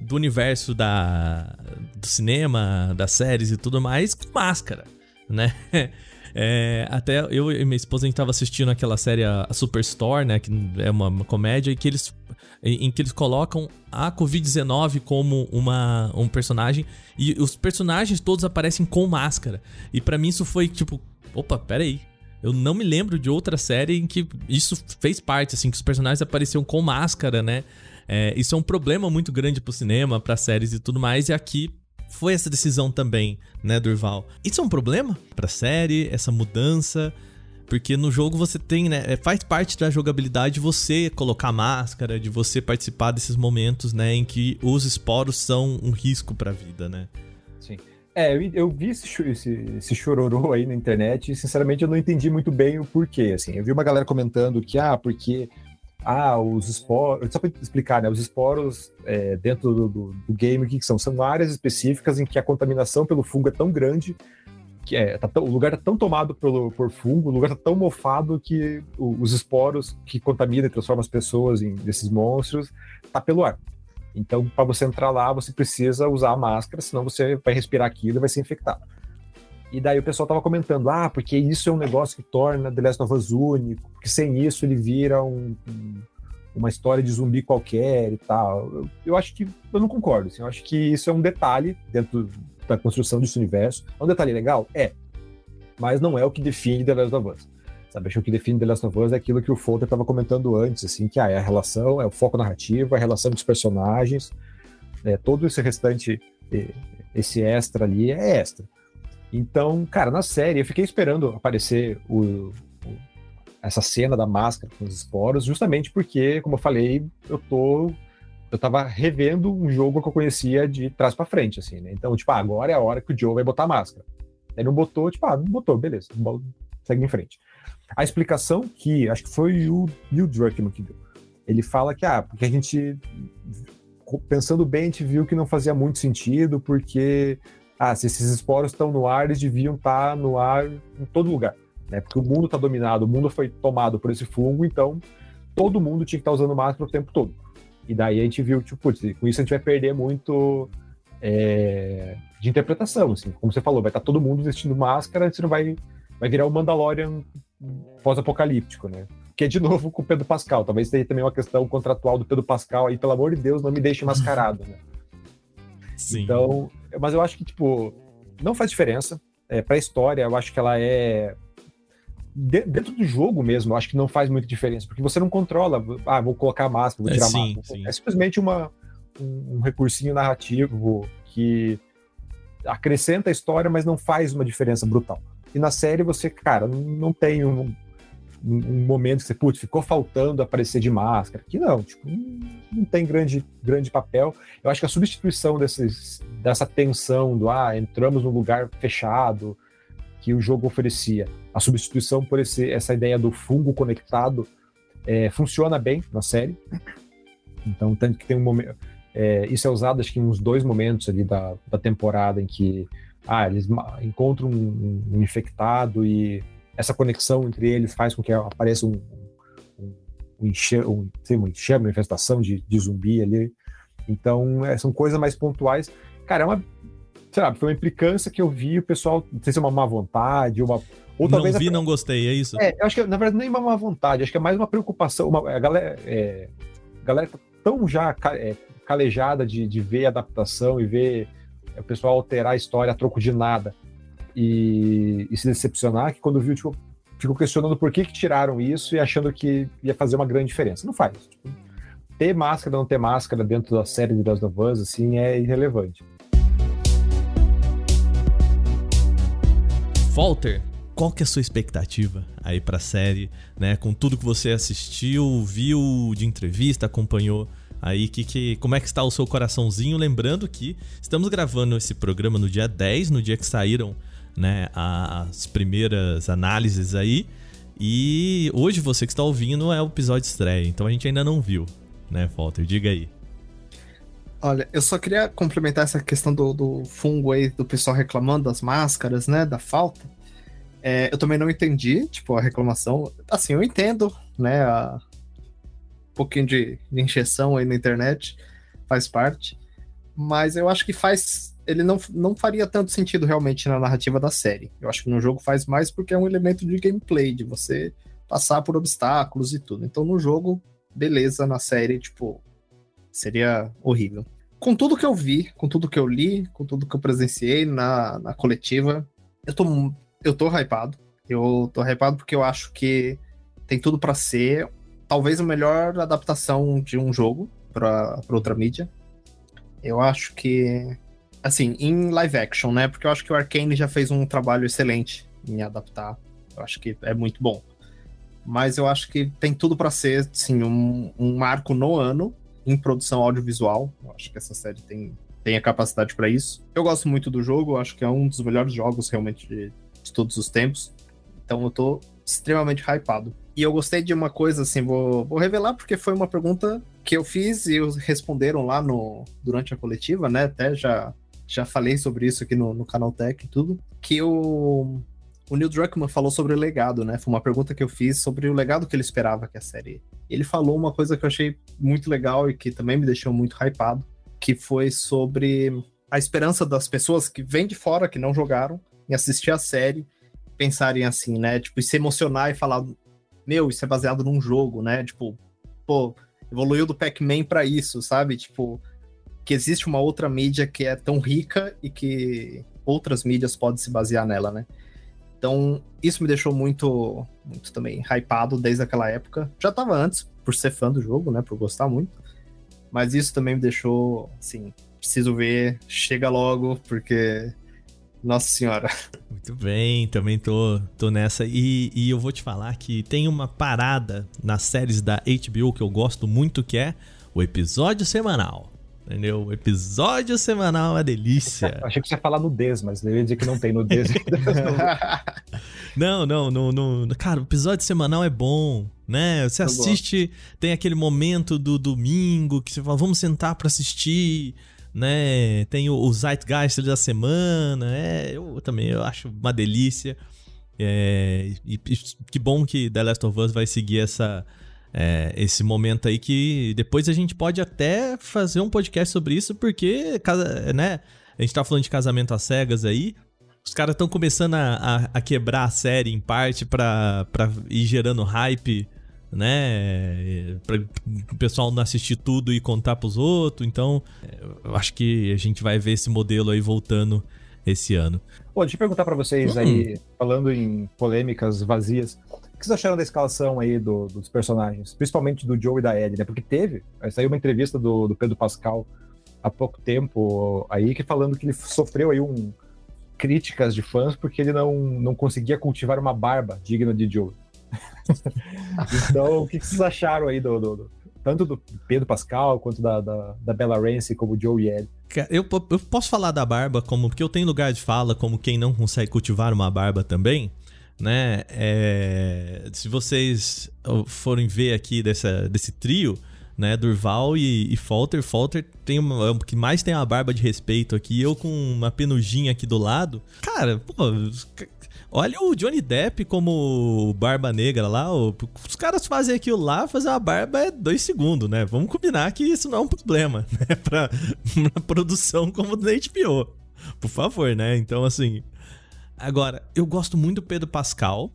do universo da, do cinema, das séries e tudo mais com máscara, né? É, até eu e minha esposa a gente tava assistindo aquela série a Superstore, né, que é uma, uma comédia e que eles em, em, que eles colocam a COVID-19 como uma, um personagem e os personagens todos aparecem com máscara. E para mim isso foi tipo, opa, pera aí. Eu não me lembro de outra série em que isso fez parte, assim, que os personagens apareciam com máscara, né? É, isso é um problema muito grande pro cinema, para séries e tudo mais, e aqui foi essa decisão também, né, Durval? Isso é um problema pra série, essa mudança? Porque no jogo você tem, né? É, faz parte da jogabilidade você colocar máscara, de você participar desses momentos, né? Em que os esporos são um risco pra vida, né? Sim. É, eu, eu vi esse, esse, esse chororô aí na internet e, sinceramente, eu não entendi muito bem o porquê, assim. Eu vi uma galera comentando que, ah, porque ah, os esporos. Só para explicar, né? Os esporos é, dentro do, do, do, game, que, que são? São áreas específicas em que a contaminação pelo fungo é tão grande que é, tá tão, o lugar está tão tomado pelo, por fungo, o lugar está tão mofado que o, os esporos que contaminam e transformam as pessoas em desses monstros tá pelo ar. Então, para você entrar lá, você precisa usar a máscara, senão você vai respirar aquilo e vai ser infectado. E daí o pessoal tava comentando, ah, porque isso é um negócio que torna The Last of Us único, porque sem isso ele vira um, um, uma história de zumbi qualquer e tal. Eu, eu, acho que eu não concordo. Assim, eu acho que isso é um detalhe dentro da construção desse universo. É um detalhe legal? É. Mas não é o que define The Last of Us. Sabe, acho que o que define The Last of Us é aquilo que o Folter estava comentando antes, assim, que ah, é a relação, é o foco narrativo, a relação dos personagens, é, todo esse restante, esse extra ali é extra. Então, cara, na série eu fiquei esperando aparecer o, o, essa cena da máscara com os esporos, justamente porque, como eu falei, eu tô eu tava revendo um jogo que eu conhecia de trás para frente, assim, né? Então, tipo, ah, agora é a hora que o Joe vai botar a máscara. Ele não botou, tipo, ah, não botou, beleza, segue em frente. A explicação que, acho que foi o Neil Druckmann que deu, ele fala que, ah, porque a gente, pensando bem, a gente viu que não fazia muito sentido, porque ah, se esses esporos estão no ar, eles deviam estar tá no ar em todo lugar, né? Porque o mundo está dominado, o mundo foi tomado por esse fungo, então todo mundo tinha que estar tá usando máscara o tempo todo. E daí a gente viu, tipo, putz, com isso a gente vai perder muito é, de interpretação, assim. Como você falou, vai estar tá todo mundo vestindo máscara, você não vai, vai virar o Mandalorian pós-apocalíptico, né? Que é de novo com o Pedro Pascal. Talvez tenha também uma questão contratual do Pedro Pascal aí, pelo amor de Deus, não me deixe mascarado, né? Sim. Então, mas eu acho que, tipo, não faz diferença. É, pra história, eu acho que ela é. De, dentro do jogo mesmo, eu acho que não faz muita diferença, porque você não controla, ah, vou colocar a máscara, vou é, tirar é, sim, a máscara. Sim. É simplesmente uma, um, um recursinho narrativo que acrescenta a história, mas não faz uma diferença brutal. E na série você, cara, não tem um, um momento que você, putz, ficou faltando aparecer de máscara. Que não, tipo, não tem grande, grande papel. Eu acho que a substituição desses, dessa tensão do, ah, entramos num lugar fechado que o jogo oferecia, a substituição por esse, essa ideia do fungo conectado é, funciona bem na série. Então, tanto que tem um momento. É, isso é usado, acho que em uns dois momentos ali da, da temporada em que ah, eles encontram um, um infectado e essa conexão entre eles faz com que apareça um, um, um enxame, um, um enxame, uma infestação de, de zumbi ali. Então, é, são coisas mais pontuais. Cara, é uma, sei lá, foi uma implicância que eu vi o pessoal, não sei se é uma má vontade, uma. Ou não talvez vi, a... não gostei, é isso? É, eu acho que, na verdade, nem uma má vontade, acho que é mais uma preocupação. Uma, a galera, é, a galera tá tão já é, calejada de, de ver adaptação e ver o pessoal alterar a história a troco de nada e, e se decepcionar, que quando viu, tipo, ficou questionando por que, que tiraram isso e achando que ia fazer uma grande diferença. Não faz. Tipo, ter máscara ou não ter máscara dentro da série de Last of Us, assim, é irrelevante. Falter, qual que é a sua expectativa aí pra série, né? Com tudo que você assistiu, viu de entrevista, acompanhou aí, que, que, como é que está o seu coraçãozinho? Lembrando que estamos gravando esse programa no dia 10, no dia que saíram né, as primeiras análises aí. E hoje você que está ouvindo é o episódio estreia, então a gente ainda não viu, né, Walter? Diga aí. Olha, eu só queria complementar essa questão do, do fungo aí, do pessoal reclamando das máscaras, né, da falta. É, eu também não entendi, tipo, a reclamação. Assim, eu entendo, né, a... um pouquinho de, de injeção aí na internet, faz parte. Mas eu acho que faz. Ele não, não faria tanto sentido realmente na narrativa da série. Eu acho que no jogo faz mais porque é um elemento de gameplay, de você passar por obstáculos e tudo. Então no jogo, beleza, na série, tipo, Seria horrível. Com tudo que eu vi, com tudo que eu li, com tudo que eu presenciei na, na coletiva, eu tô, eu tô hypado. Eu tô hypado porque eu acho que tem tudo para ser talvez a melhor adaptação de um jogo para outra mídia. Eu acho que. Assim, em live action, né? Porque eu acho que o Arkane já fez um trabalho excelente em adaptar. Eu acho que é muito bom. Mas eu acho que tem tudo para ser, sim, um, um marco no ano em produção audiovisual. Eu acho que essa série tem, tem a capacidade para isso. Eu gosto muito do jogo, acho que é um dos melhores jogos realmente de, de todos os tempos. Então eu tô extremamente hypado. E eu gostei de uma coisa, assim, vou, vou revelar porque foi uma pergunta que eu fiz e responderam lá no, durante a coletiva, né? Até já, já falei sobre isso aqui no, no canal Tech e tudo. Que o, o Neil Druckmann falou sobre o legado, né? Foi uma pergunta que eu fiz sobre o legado que ele esperava que a série. Ele falou uma coisa que eu achei muito legal e que também me deixou muito hypado, que foi sobre a esperança das pessoas que vêm de fora, que não jogaram, em assistir a série, pensarem assim, né? Tipo, e se emocionar e falar, meu, isso é baseado num jogo, né? Tipo, pô, evoluiu do Pac-Man para isso, sabe? Tipo, que existe uma outra mídia que é tão rica e que outras mídias podem se basear nela, né? Então, isso me deixou muito, muito também hypado desde aquela época. Já tava antes, por ser fã do jogo, né? Por gostar muito. Mas isso também me deixou, assim, preciso ver, chega logo, porque. Nossa senhora. Muito bem, também tô, tô nessa. E, e eu vou te falar que tem uma parada nas séries da HBO que eu gosto muito, que é o episódio semanal. Entendeu? O episódio semanal é uma delícia. Achei que você ia falar nudez, mas eu ia dizer que não tem nudez. não, não, não, não. Cara, o episódio semanal é bom, né? Você assiste, tem aquele momento do domingo que você fala, vamos sentar para assistir, né? Tem o, o Zeitgeist da semana, é, eu também eu acho uma delícia. É, e, e que bom que The Last of Us vai seguir essa é, esse momento aí que depois a gente pode até fazer um podcast sobre isso, porque, né, a gente tá falando de casamento às cegas aí, os caras estão começando a, a, a, quebrar a série em parte pra, pra ir gerando hype, né? Pra o pessoal não assistir tudo e contar pros outros. Então, eu acho que a gente vai ver esse modelo aí voltando esse ano. Pô, deixa eu perguntar para vocês hum. aí, falando em polêmicas vazias que vocês acharam da escalação aí do, dos personagens? Principalmente do Joe e da Ellie, né? Porque teve, saiu uma entrevista do, do Pedro Pascal há pouco tempo aí, que falando que ele sofreu aí um críticas de fãs porque ele não, não conseguia cultivar uma barba digna de Joe. então, o que vocês acharam aí do, do, do, tanto do Pedro Pascal quanto da, da, da Bella Ramsey como Joe e Ellie? Eu, eu posso falar da barba como porque eu tenho lugar de fala como quem não consegue cultivar uma barba também né? É, se vocês forem ver aqui dessa, desse trio, né? Durval e, e Falter. Falter tem uma, é o que mais tem a barba de respeito aqui. Eu com uma penugem aqui do lado. Cara, pô, olha o Johnny Depp como Barba Negra lá. Os caras fazem aquilo lá, fazer uma barba é dois segundos, né? Vamos combinar que isso não é um problema, né? Pra, pra produção como da HBO. Por favor, né? Então, assim, Agora, eu gosto muito do Pedro Pascal,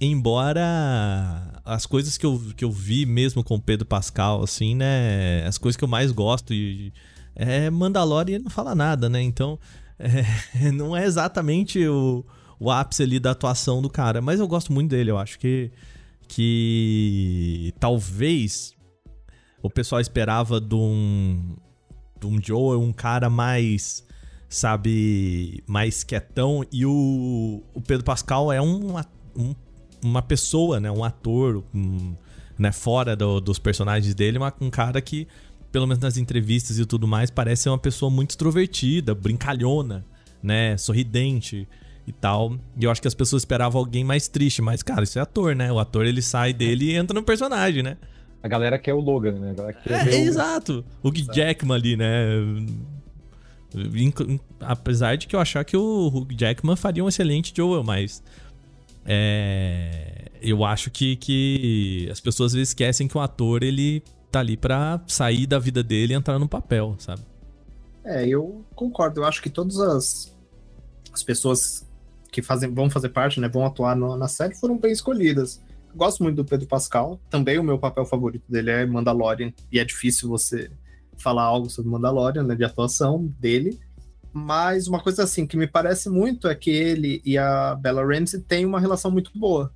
embora as coisas que eu, que eu vi mesmo com o Pedro Pascal, assim, né? As coisas que eu mais gosto e, é Mandalorian não fala nada, né? Então, é, não é exatamente o, o ápice ali da atuação do cara, mas eu gosto muito dele. Eu acho que, que talvez o pessoal esperava de um, de um Joe, um cara mais sabe, mais quietão. E o, o Pedro Pascal é um, um, uma pessoa, né? Um ator, um, né? Fora do, dos personagens dele, uma, um cara que, pelo menos nas entrevistas e tudo mais, parece ser uma pessoa muito extrovertida, brincalhona, né? Sorridente e tal. E eu acho que as pessoas esperavam alguém mais triste, mas, cara, isso é ator, né? O ator ele sai dele e entra no personagem, né? A galera quer o Logan, né? A galera quer é, o... exato. O Hugh Jackman ali, né? Apesar de que eu achar que o Hugh Jackman faria um excelente Joel, mas. É, eu acho que, que as pessoas às vezes esquecem que o ator ele tá ali pra sair da vida dele e entrar no papel, sabe? É, eu concordo. Eu acho que todas as, as pessoas que fazem, vão fazer parte, né, vão atuar no, na série foram bem escolhidas. Gosto muito do Pedro Pascal. Também o meu papel favorito dele é Mandalorian. E é difícil você falar algo sobre Mandalorian, né, de atuação dele. Mas uma coisa assim que me parece muito é que ele e a Bella Ramsey têm uma relação muito boa.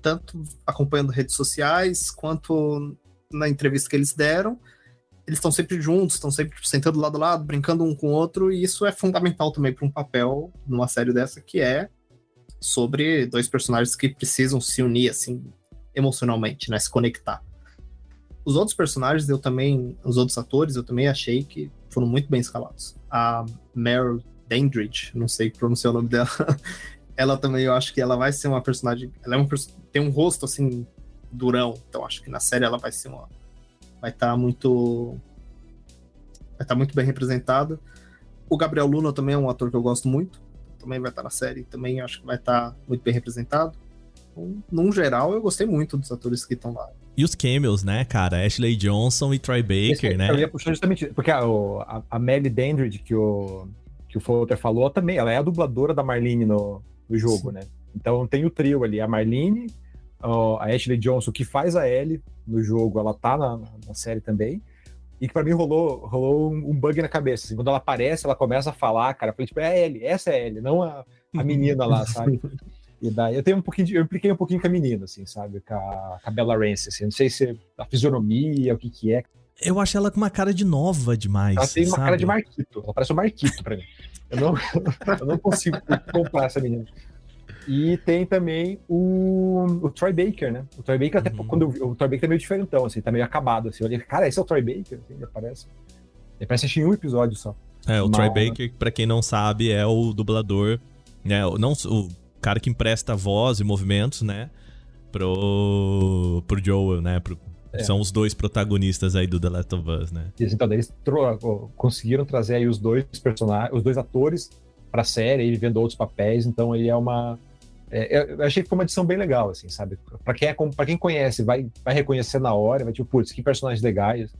Tanto acompanhando redes sociais, quanto na entrevista que eles deram. Eles estão sempre juntos, estão sempre sentando lado a lado, brincando um com o outro, e isso é fundamental também para um papel numa série dessa, que é sobre dois personagens que precisam se unir, assim, emocionalmente, né? Se conectar. Os outros personagens, eu também, os outros atores, eu também achei que foram muito bem escalados. A Meryl Dandridge, não sei pronunciar o nome dela, ela também, eu acho que ela vai ser uma personagem, ela é uma, tem um rosto, assim, durão, então acho que na série ela vai ser uma, vai estar tá muito, vai estar tá muito bem representada. O Gabriel Luna também é um ator que eu gosto muito, também vai estar tá na série, também acho que vai estar tá muito bem representado. Então, num geral, eu gostei muito dos atores que estão lá. E os cameos, né, cara? Ashley Johnson e Troy Baker, né? Eu ia puxar justamente. Porque a, a, a Melly Dandridge, que o, que o Fowler falou, também, ela é a dubladora da Marlene no, no jogo, Sim. né? Então tem o trio ali, a Marlene, a Ashley Johnson, que faz a Ellie no jogo, ela tá na, na série também. E que pra mim rolou, rolou um bug na cabeça. Assim, quando ela aparece, ela começa a falar, cara. Eu falei, tipo, é a Ellie, essa é a Ellie, não a, a menina lá, sabe? E daí eu tenho um pouquinho de, eu impliquei um pouquinho com a menina, assim, sabe? Com a, com a Bella Ramsey, assim. Não sei se a fisionomia, o que que é. Eu acho ela com uma cara de nova demais. Ela tem uma sabe? cara de Marquito. Ela parece um Marquito pra mim. Eu não, eu não consigo comprar essa menina. E tem também o, o Troy Baker, né? O Troy Baker, até uhum. quando eu, o Troy Baker tá meio diferentão, assim, tá meio acabado, assim. Eu olhei, cara, esse é o Troy Baker? Assim, ele parece. Ele parece em um episódio só. É, o Troy Baker, pra quem não sabe, é o dublador, né? Não, o cara que empresta voz e movimentos, né? Pro, pro Joel, né? Pro, é. São os dois protagonistas aí do The Last of Us, né? Então, eles conseguiram trazer aí os dois personagens, os dois atores pra série, ele vendo outros papéis, então ele é uma. É, eu achei que foi uma edição bem legal, assim, sabe? Pra quem, é, pra quem conhece, vai, vai reconhecer na hora, vai tipo, putz, que personagens legais.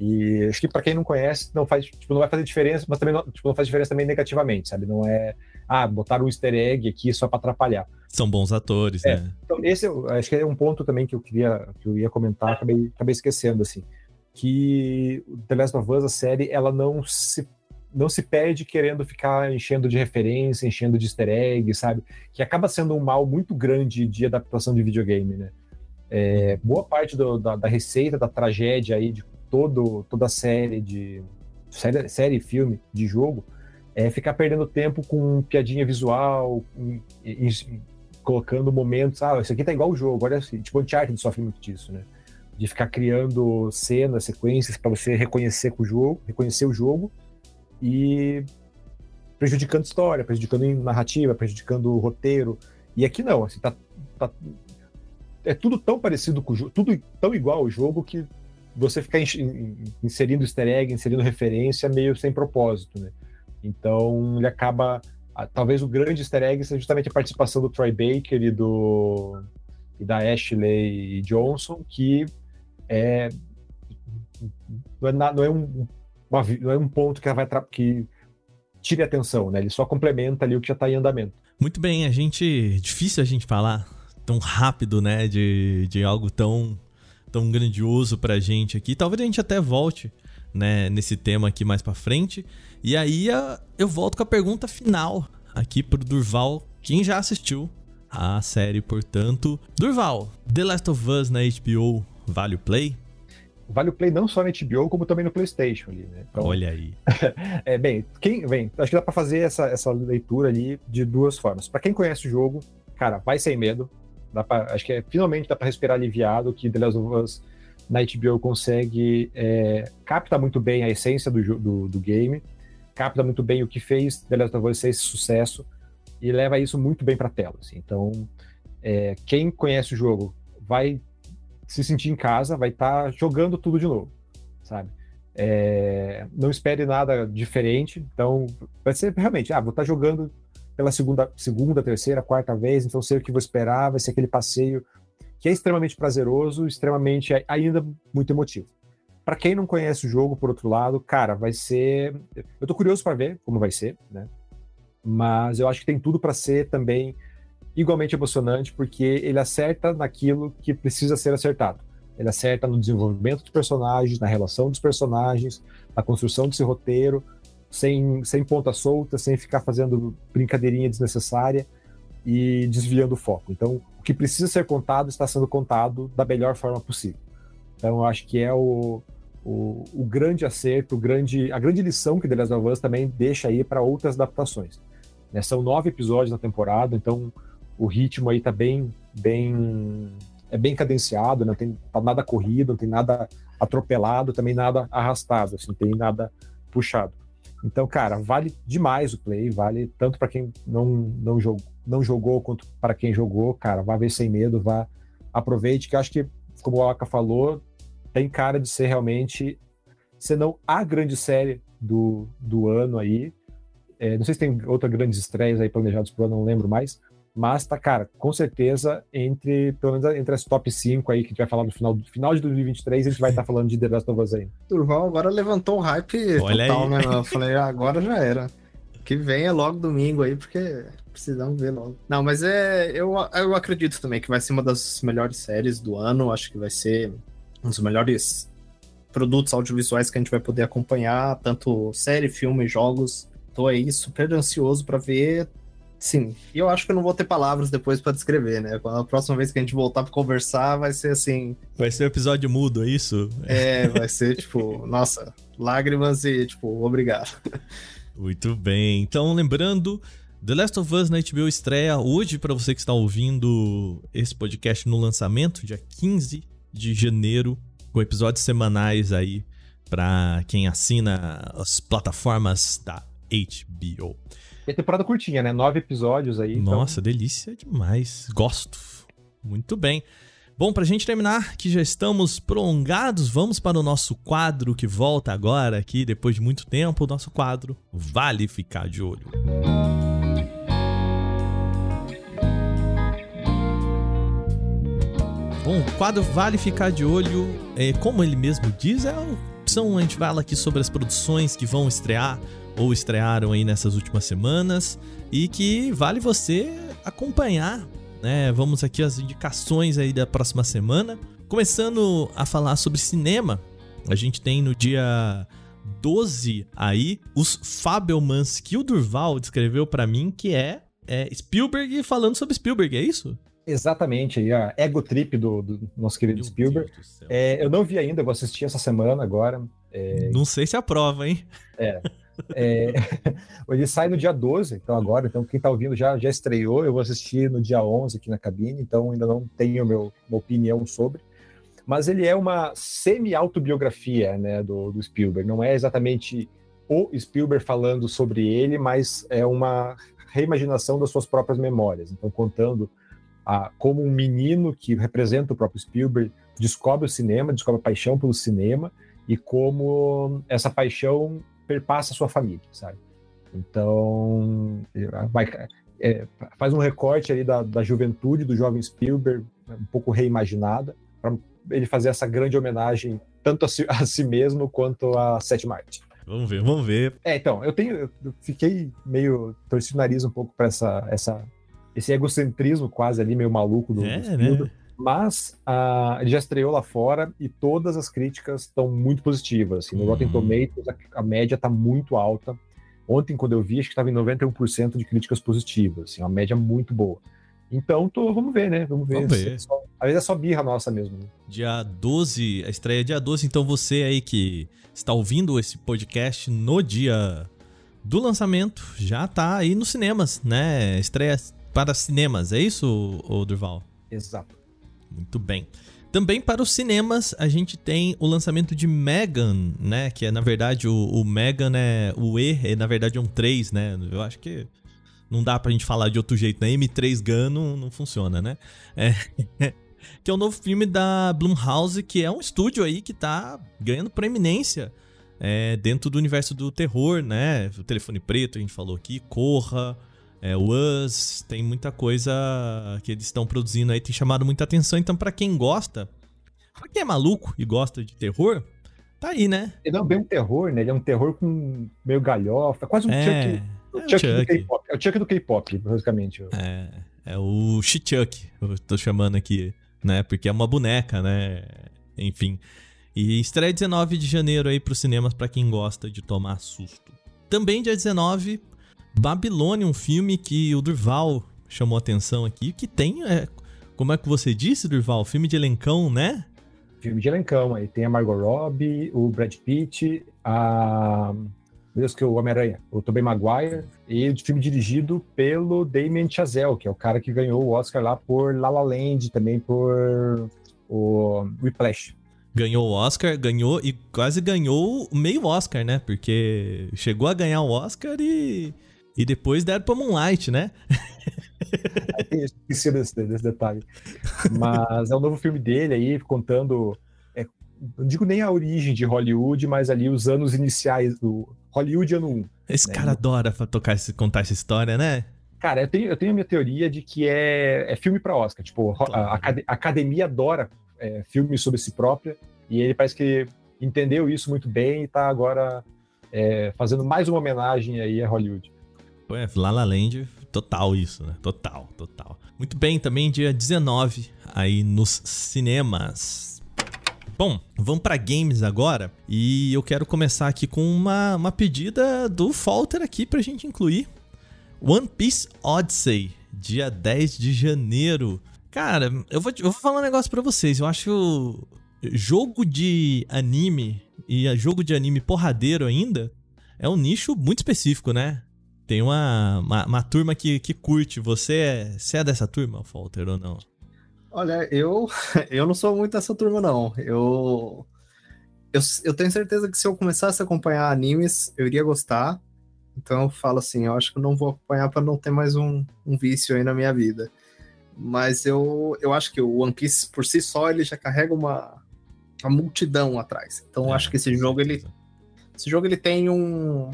E acho que para quem não conhece, não faz, tipo, não vai fazer diferença, mas também não, tipo, não faz diferença também negativamente, sabe? Não é, ah, botar um easter egg aqui só para atrapalhar. São bons atores, é, né? Então, esse acho que é um ponto também que eu queria, que eu ia comentar, acabei, acabei esquecendo, assim, que The Last of Us, a série, ela não se não se perde querendo ficar enchendo de referência, enchendo de easter egg, sabe? Que acaba sendo um mal muito grande de adaptação de videogame, né? É, boa parte do, da, da, receita, da tragédia aí de todo, toda a série de série, série, filme, de jogo, é ficar perdendo tempo com piadinha visual, colocando momentos, ah, isso aqui tá igual o jogo, olha assim, tipo Uncharted sofre muito disso, né? De ficar criando cenas, sequências para você reconhecer com o jogo, reconhecer o jogo e prejudicando história, prejudicando narrativa, prejudicando o roteiro. E aqui não, assim, tá, tá é tudo tão parecido com o jogo, tudo tão igual ao jogo que você ficar inserindo easter egg, inserindo referência meio sem propósito, né? Então ele acaba. Talvez o grande easter egg seja justamente a participação do Troy Baker e, do, e da Ashley Johnson, que é, não, é, não, é um, uma, não é um ponto que vai que tire atenção, né? Ele só complementa ali o que já está em andamento. Muito bem, a gente. Difícil a gente falar tão rápido, né? De, de algo tão tão grandioso pra gente aqui. Talvez a gente até volte, né, nesse tema aqui mais pra frente. E aí eu volto com a pergunta final aqui pro Durval, quem já assistiu a série, portanto. Durval, The Last of Us na HBO vale o play? vale o play não só na HBO, como também no PlayStation ali, né? Então, Olha aí. é, bem, quem vem, acho que dá para fazer essa, essa leitura ali de duas formas. Para quem conhece o jogo, cara, vai sem medo. Dá pra, acho que é, finalmente dá para respirar aliviado que The Last of Us na HBO consegue é, capta muito bem a essência do, do, do, game, capta muito bem o que fez The Last of Us ser esse sucesso e leva isso muito bem para tela. Assim. Então, é, quem conhece o jogo vai se sentir em casa, vai estar tá jogando tudo de novo, sabe? É, não espere nada diferente, então vai ser realmente, ah, vou estar tá jogando pela segunda, segunda, terceira, quarta vez, então sei o que vou esperar, vai ser aquele passeio que é extremamente prazeroso, extremamente ainda muito emotivo. Para quem não conhece o jogo, por outro lado, cara, vai ser. Eu tô curioso para ver como vai ser, né? Mas eu acho que tem tudo para ser também igualmente emocionante, porque ele acerta naquilo que precisa ser acertado. Ele acerta no desenvolvimento dos personagens, na relação dos personagens, na construção desse roteiro, sem, sem ponta solta, sem ficar fazendo brincadeirinha desnecessária e desviando o foco. Então, o que precisa ser contado está sendo contado da melhor forma possível. Então, eu acho que é o, o, grande acerto, o grande, a grande lição que The Last of Us também deixa aí para outras adaptações. Né? São nove episódios na temporada, então o ritmo aí tá bem, bem, é bem cadenciado, não tem tá nada corrido, não tem nada atropelado, também nada arrastado, assim, tem nada puxado. Então, cara, vale demais o play, vale tanto para quem não, não, jogou, não jogou quanto para quem jogou, cara, vá ver sem medo, vá aproveite, que acho que, como o Aka falou, tem cara de ser realmente, se não a grande série do, do ano aí. É, não sei se tem outras grandes estreias aí planejadas pro ano, não lembro mais, mas tá, cara, com certeza, entre, pelo menos entre as top 5 aí que a gente vai falar no final, final de 2023, a gente vai estar tá falando de The Last of Us ainda. Durval agora levantou o hype Olha total, aí. né? Eu falei, ah, agora já era. Que venha logo domingo aí, porque precisamos ver logo. Não, mas é. Eu, eu acredito também que vai ser uma das melhores séries do ano. Acho que vai ser um dos melhores produtos audiovisuais que a gente vai poder acompanhar, tanto série, filme, jogos. Tô aí super ansioso para ver Sim, e eu acho que eu não vou ter palavras depois para descrever, né? A próxima vez que a gente voltar para conversar, vai ser assim. Vai ser um episódio mudo, é isso? É, vai ser tipo, nossa, lágrimas e tipo, obrigado. Muito bem. Então, lembrando, The Last of Us na HBO estreia hoje para você que está ouvindo esse podcast no lançamento, dia 15 de janeiro, com episódios semanais aí para quem assina as plataformas da HBO. E a temporada curtinha, né? Nove episódios aí. Então Nossa, então... delícia demais. Gosto. Muito bem. Bom, pra gente terminar, que já estamos prolongados, vamos para o nosso quadro que volta agora aqui, depois de muito tempo, o nosso quadro Vale Ficar de Olho. Bom, o quadro Vale Ficar de Olho, é, como ele mesmo diz, é a opção, a gente fala aqui sobre as produções que vão estrear ou estrearam aí nessas últimas semanas e que vale você acompanhar, né? Vamos aqui as indicações aí da próxima semana. Começando a falar sobre cinema, a gente tem no dia 12 aí os Fabelmans que o Durval descreveu para mim que é, é, Spielberg falando sobre Spielberg, é isso? Exatamente, aí a ego trip do, do nosso querido Meu Spielberg. É, eu não vi ainda, vou assistir essa semana agora. É... Não sei se aprova, hein? É. É, ele sai no dia 12, então agora, então quem está ouvindo já, já estreou, eu vou assistir no dia 11 aqui na cabine, então ainda não tenho meu, uma opinião sobre. Mas ele é uma semi-autobiografia né, do, do Spielberg, não é exatamente o Spielberg falando sobre ele, mas é uma reimaginação das suas próprias memórias. Então, contando a, como um menino que representa o próprio Spielberg descobre o cinema, descobre a paixão pelo cinema e como essa paixão perpassa a sua família, sabe? Então, vai, é, faz um recorte ali da, da juventude do jovem Spielberg, um pouco reimaginada, para ele fazer essa grande homenagem tanto a si, a si mesmo quanto a Seth Martin. Vamos ver, vamos ver. É, então, eu tenho, eu fiquei meio torci o nariz um pouco para essa, essa, esse egocentrismo quase ali meio maluco do, é, do. Né? Mas uh, ele já estreou lá fora e todas as críticas estão muito positivas. Assim, no uhum. Rotten Tomatoes, a, a média está muito alta. Ontem, quando eu vi, acho que estava em 91% de críticas positivas. Assim, uma média muito boa. Então, tô, vamos ver, né? Vamos ver. Vamos ver. É só- às vezes é só birra nossa mesmo. né? Dia 12, a estreia é dia 12, então você aí que está ouvindo esse podcast no dia do lançamento, já tá aí nos cinemas, né? Estreia para cinemas, é isso, Durval? Exato. Muito bem. Também para os cinemas, a gente tem o lançamento de Megan, né? Que é, na verdade, o, o Megan é. O E, é, na verdade, é um 3, né? Eu acho que não dá pra gente falar de outro jeito, né? M3 Gun não, não funciona, né? É. que é o novo filme da Blumhouse, que é um estúdio aí que tá ganhando proeminência é, dentro do universo do terror, né? O Telefone Preto, a gente falou aqui, Corra, é, o Us, tem muita coisa que eles estão produzindo aí, tem chamado muita atenção. Então, pra quem gosta, pra quem é maluco e gosta de terror, tá aí, né? Ele é bem um terror, né? Ele é um terror com meio galhofa, quase um É, Chuck. é o Chuck do. K-pop. É o Chuck do K-pop, basicamente. É, é o Chichuck, eu tô chamando aqui, né? Porque é uma boneca, né? Enfim. E estreia 19 de janeiro aí pros cinemas pra quem gosta de tomar susto. Também dia 19, Babilônia, um filme que o Durval chamou atenção aqui, que tem, é, como é que você disse, Durval? Filme de elencão, né? Filme de elencão aí. Tem a Margot Robbie, o Brad Pitt, a. Meu Deus, que é o Homem-Aranha, o Tobey Maguire, e o filme dirigido pelo Damien Chazelle, que é o cara que ganhou o Oscar lá por La La Land, também por o Whiplash. Ganhou o Oscar, ganhou e quase ganhou meio Oscar, né? Porque chegou a ganhar o Oscar e, e depois deram pra Moonlight, né? Esqueci desse, desse detalhe. Mas é um novo filme dele aí, contando. é, não digo nem a origem de Hollywood, mas ali os anos iniciais do Hollywood ano 1. Esse Né? cara adora tocar, contar essa história, né? Cara, eu tenho, eu tenho a minha teoria de que é, é filme para Oscar. Tipo, ro- Claro. a, acad- a academia adora é, filmes sobre si própria, e ele parece que entendeu isso muito bem e tá agora é, fazendo mais uma homenagem aí a Hollywood. É, La La Land, total isso, né? Total, total. Muito bem, também dia 19 aí nos cinemas. Bom, vamos pra games agora e eu quero começar aqui com uma, uma pedida do Falter aqui pra gente incluir. One Piece Odyssey, dia 10 de janeiro. Cara, eu vou, eu vou falar um negócio pra vocês. Eu acho jogo de anime e jogo de anime porradeiro ainda é um nicho muito específico, né? Tem uma, uma, uma turma que, que curte. Você é, você é dessa turma, Falter, ou não? Olha, eu, eu não sou muito dessa turma, não. Eu, eu, eu tenho certeza que se eu começasse a acompanhar animes, eu iria gostar. Então eu falo assim, eu acho que eu não vou acompanhar para não ter mais um, um vício aí na minha vida. Mas eu, eu acho que o One Piece, por si só, ele já carrega uma, uma multidão atrás. Então eu É, acho que esse jogo, ele, esse jogo ele tem um,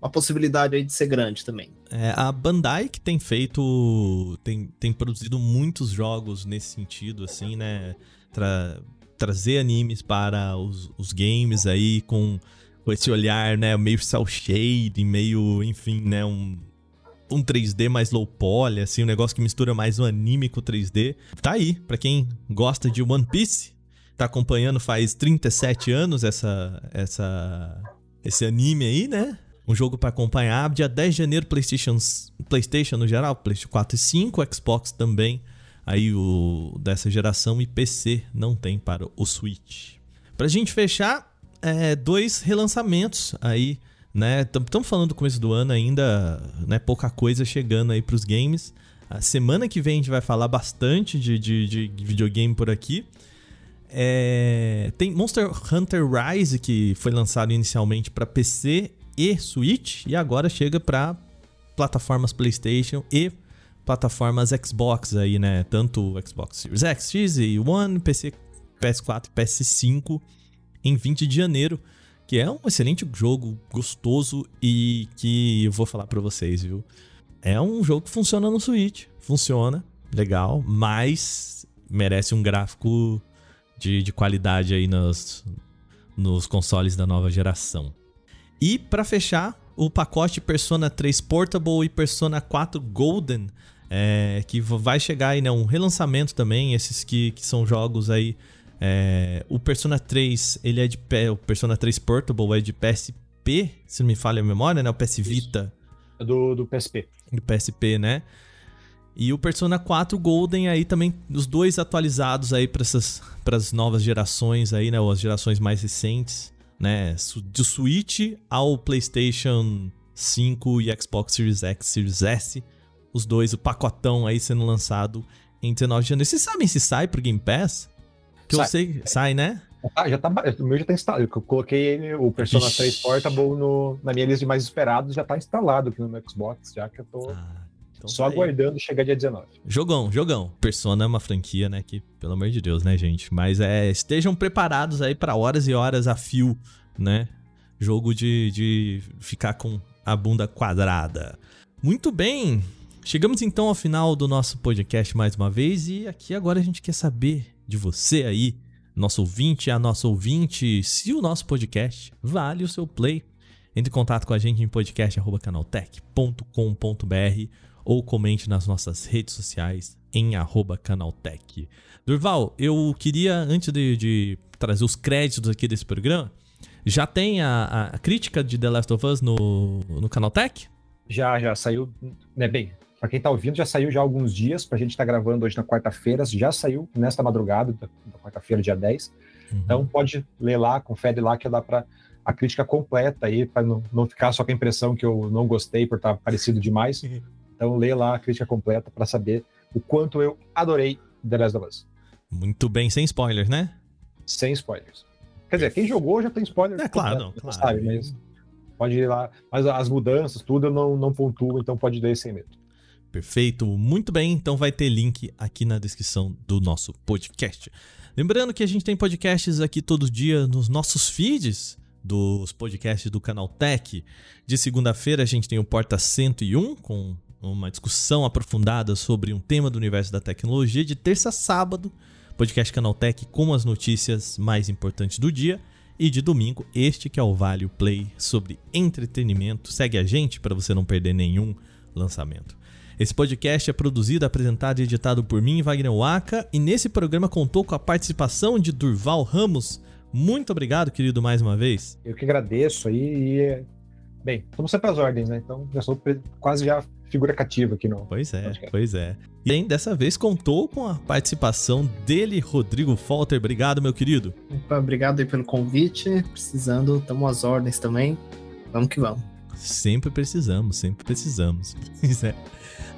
uma possibilidade aí de ser grande também. É, a Bandai que tem feito. Tem, tem produzido muitos jogos nesse sentido, assim, né? Tra- trazer animes para os, os games aí com, com esse olhar, né? Meio cel shade, meio, enfim, né? Um, um 3D mais low poly, assim, um negócio que mistura mais o anime com o 3D. Tá aí, pra quem gosta de One Piece, tá acompanhando faz 37 anos essa, essa, esse anime aí, né? Um jogo pra acompanhar. Dia 10 de janeiro, PlayStation, PlayStation no geral, PlayStation 4 e 5, Xbox também. Aí o dessa geração e PC não tem para o Switch. Pra gente fechar, é, dois relançamentos aí, né? Estamos falando do começo do ano ainda, né? Pouca coisa chegando aí pros games. A semana que vem a gente vai falar bastante de, de, de videogame por aqui. É, tem Monster Hunter Rise que foi lançado inicialmente para PC e Switch e agora chega para plataformas PlayStation e plataformas Xbox aí, né? Tanto Xbox Series X, X e One, PC, PS4 e PS5 em 20 de janeiro, que é um excelente jogo, gostoso e que eu vou falar para vocês, viu? É um jogo que funciona no Switch, funciona, legal, mas merece um gráfico de, de qualidade aí nos, nos consoles da nova geração. E para fechar, o pacote Persona 3 Portable e Persona 4 Golden, é, que vai chegar aí, né? Um relançamento também, esses que, que são jogos aí. é, o Persona 3, ele é de. O Persona 3 Portable é de PSP, se não me falha a memória, né? O PS Vita Do, do PSP. do PSP, né? E o Persona 4 Golden aí também, os dois atualizados aí para essas para as novas gerações aí, né, ou as gerações mais recentes, né, do Switch ao PlayStation 5 e Xbox Series X, Series S, os dois, o pacotão aí sendo lançado em 19 de janeiro. Vocês sabem se sai pro Game Pass? Que sai. eu sei, sai, né? Ah, já tá, o meu já tá instalado. Eu coloquei ele, o Persona Ixi. 3 Portable no, na minha lista de mais esperados, já tá instalado aqui no meu Xbox, já que eu tô ah, então só tá aguardando chegar dia 19. Jogão, jogão. Persona é uma franquia, né, que, pelo amor de Deus, né, gente? Mas é, estejam preparados aí para horas e horas a fio, né? Jogo de, de ficar com a bunda quadrada. Muito bem, chegamos então ao final do nosso podcast mais uma vez e aqui agora a gente quer saber de você aí nosso ouvinte, a nossa ouvinte, se o nosso podcast vale o seu play. Entre em contato com a gente em podcast.canaltech.com.br ou comente nas nossas redes sociais em canaltech. Durval, eu queria, antes de, de, trazer os créditos aqui desse programa, já tem a, a crítica de The Last of Us no, no Canaltech? Já, já saiu, né, bem, para quem está ouvindo, já saiu já há alguns dias, para a gente estar tá gravando hoje na quarta-feira, já saiu nesta madrugada, da, quarta-feira, dia 10. Uhum. Então pode ler lá, confere lá que dá para a crítica completa aí, para não, não ficar só com a impressão que eu não gostei por estar tá parecido demais. Então lê lá a crítica completa para saber o quanto eu adorei The Last of Us. Muito bem, sem spoilers, né? Sem spoilers. Quer dizer, quem jogou já tem spoiler. É claro, não, claro. Sabe, mas pode ir lá. Mas as mudanças, tudo eu não, não pontuo, então pode ler sem medo. Perfeito, muito bem. Então vai ter link aqui na descrição do nosso podcast. Lembrando que a gente tem podcasts aqui todo dia nos nossos feeds dos podcasts do canal Tech. De segunda-feira a gente tem o Porta 101 com uma discussão aprofundada sobre um tema do universo da tecnologia. De terça a sábado, podcast Canal Tech com as notícias mais importantes do dia. E de domingo, este que é o Vale Play sobre entretenimento. Segue a gente para você não perder nenhum lançamento. Esse podcast é produzido, apresentado e editado por mim, Wagner Waka, e nesse programa contou com a participação de Durval Ramos. Muito obrigado, querido, mais uma vez. Eu que agradeço aí e. Bem, estamos sempre às ordens, né? Então já sou quase já figura cativa aqui no. Pois é, pois é. E dessa vez contou com a participação dele, Rodrigo Falter. Obrigado, meu querido. Opa, obrigado aí pelo convite. Precisando, estamos às ordens também. Vamos que vamos. Sempre precisamos, sempre precisamos. é.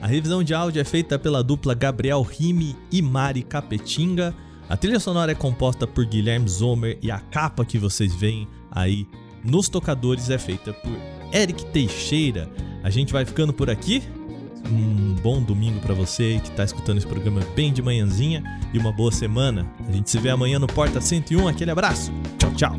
A revisão de áudio é feita pela dupla Gabriel Rime e Mari Capetinga. A trilha sonora é composta por Guilherme Zomer e a capa que vocês veem aí nos tocadores é feita por Eric Teixeira. A gente vai ficando por aqui. Um bom domingo para você que está escutando esse programa bem de manhãzinha e uma boa semana. A gente se vê amanhã no Porta 101. Aquele abraço. Tchau, tchau.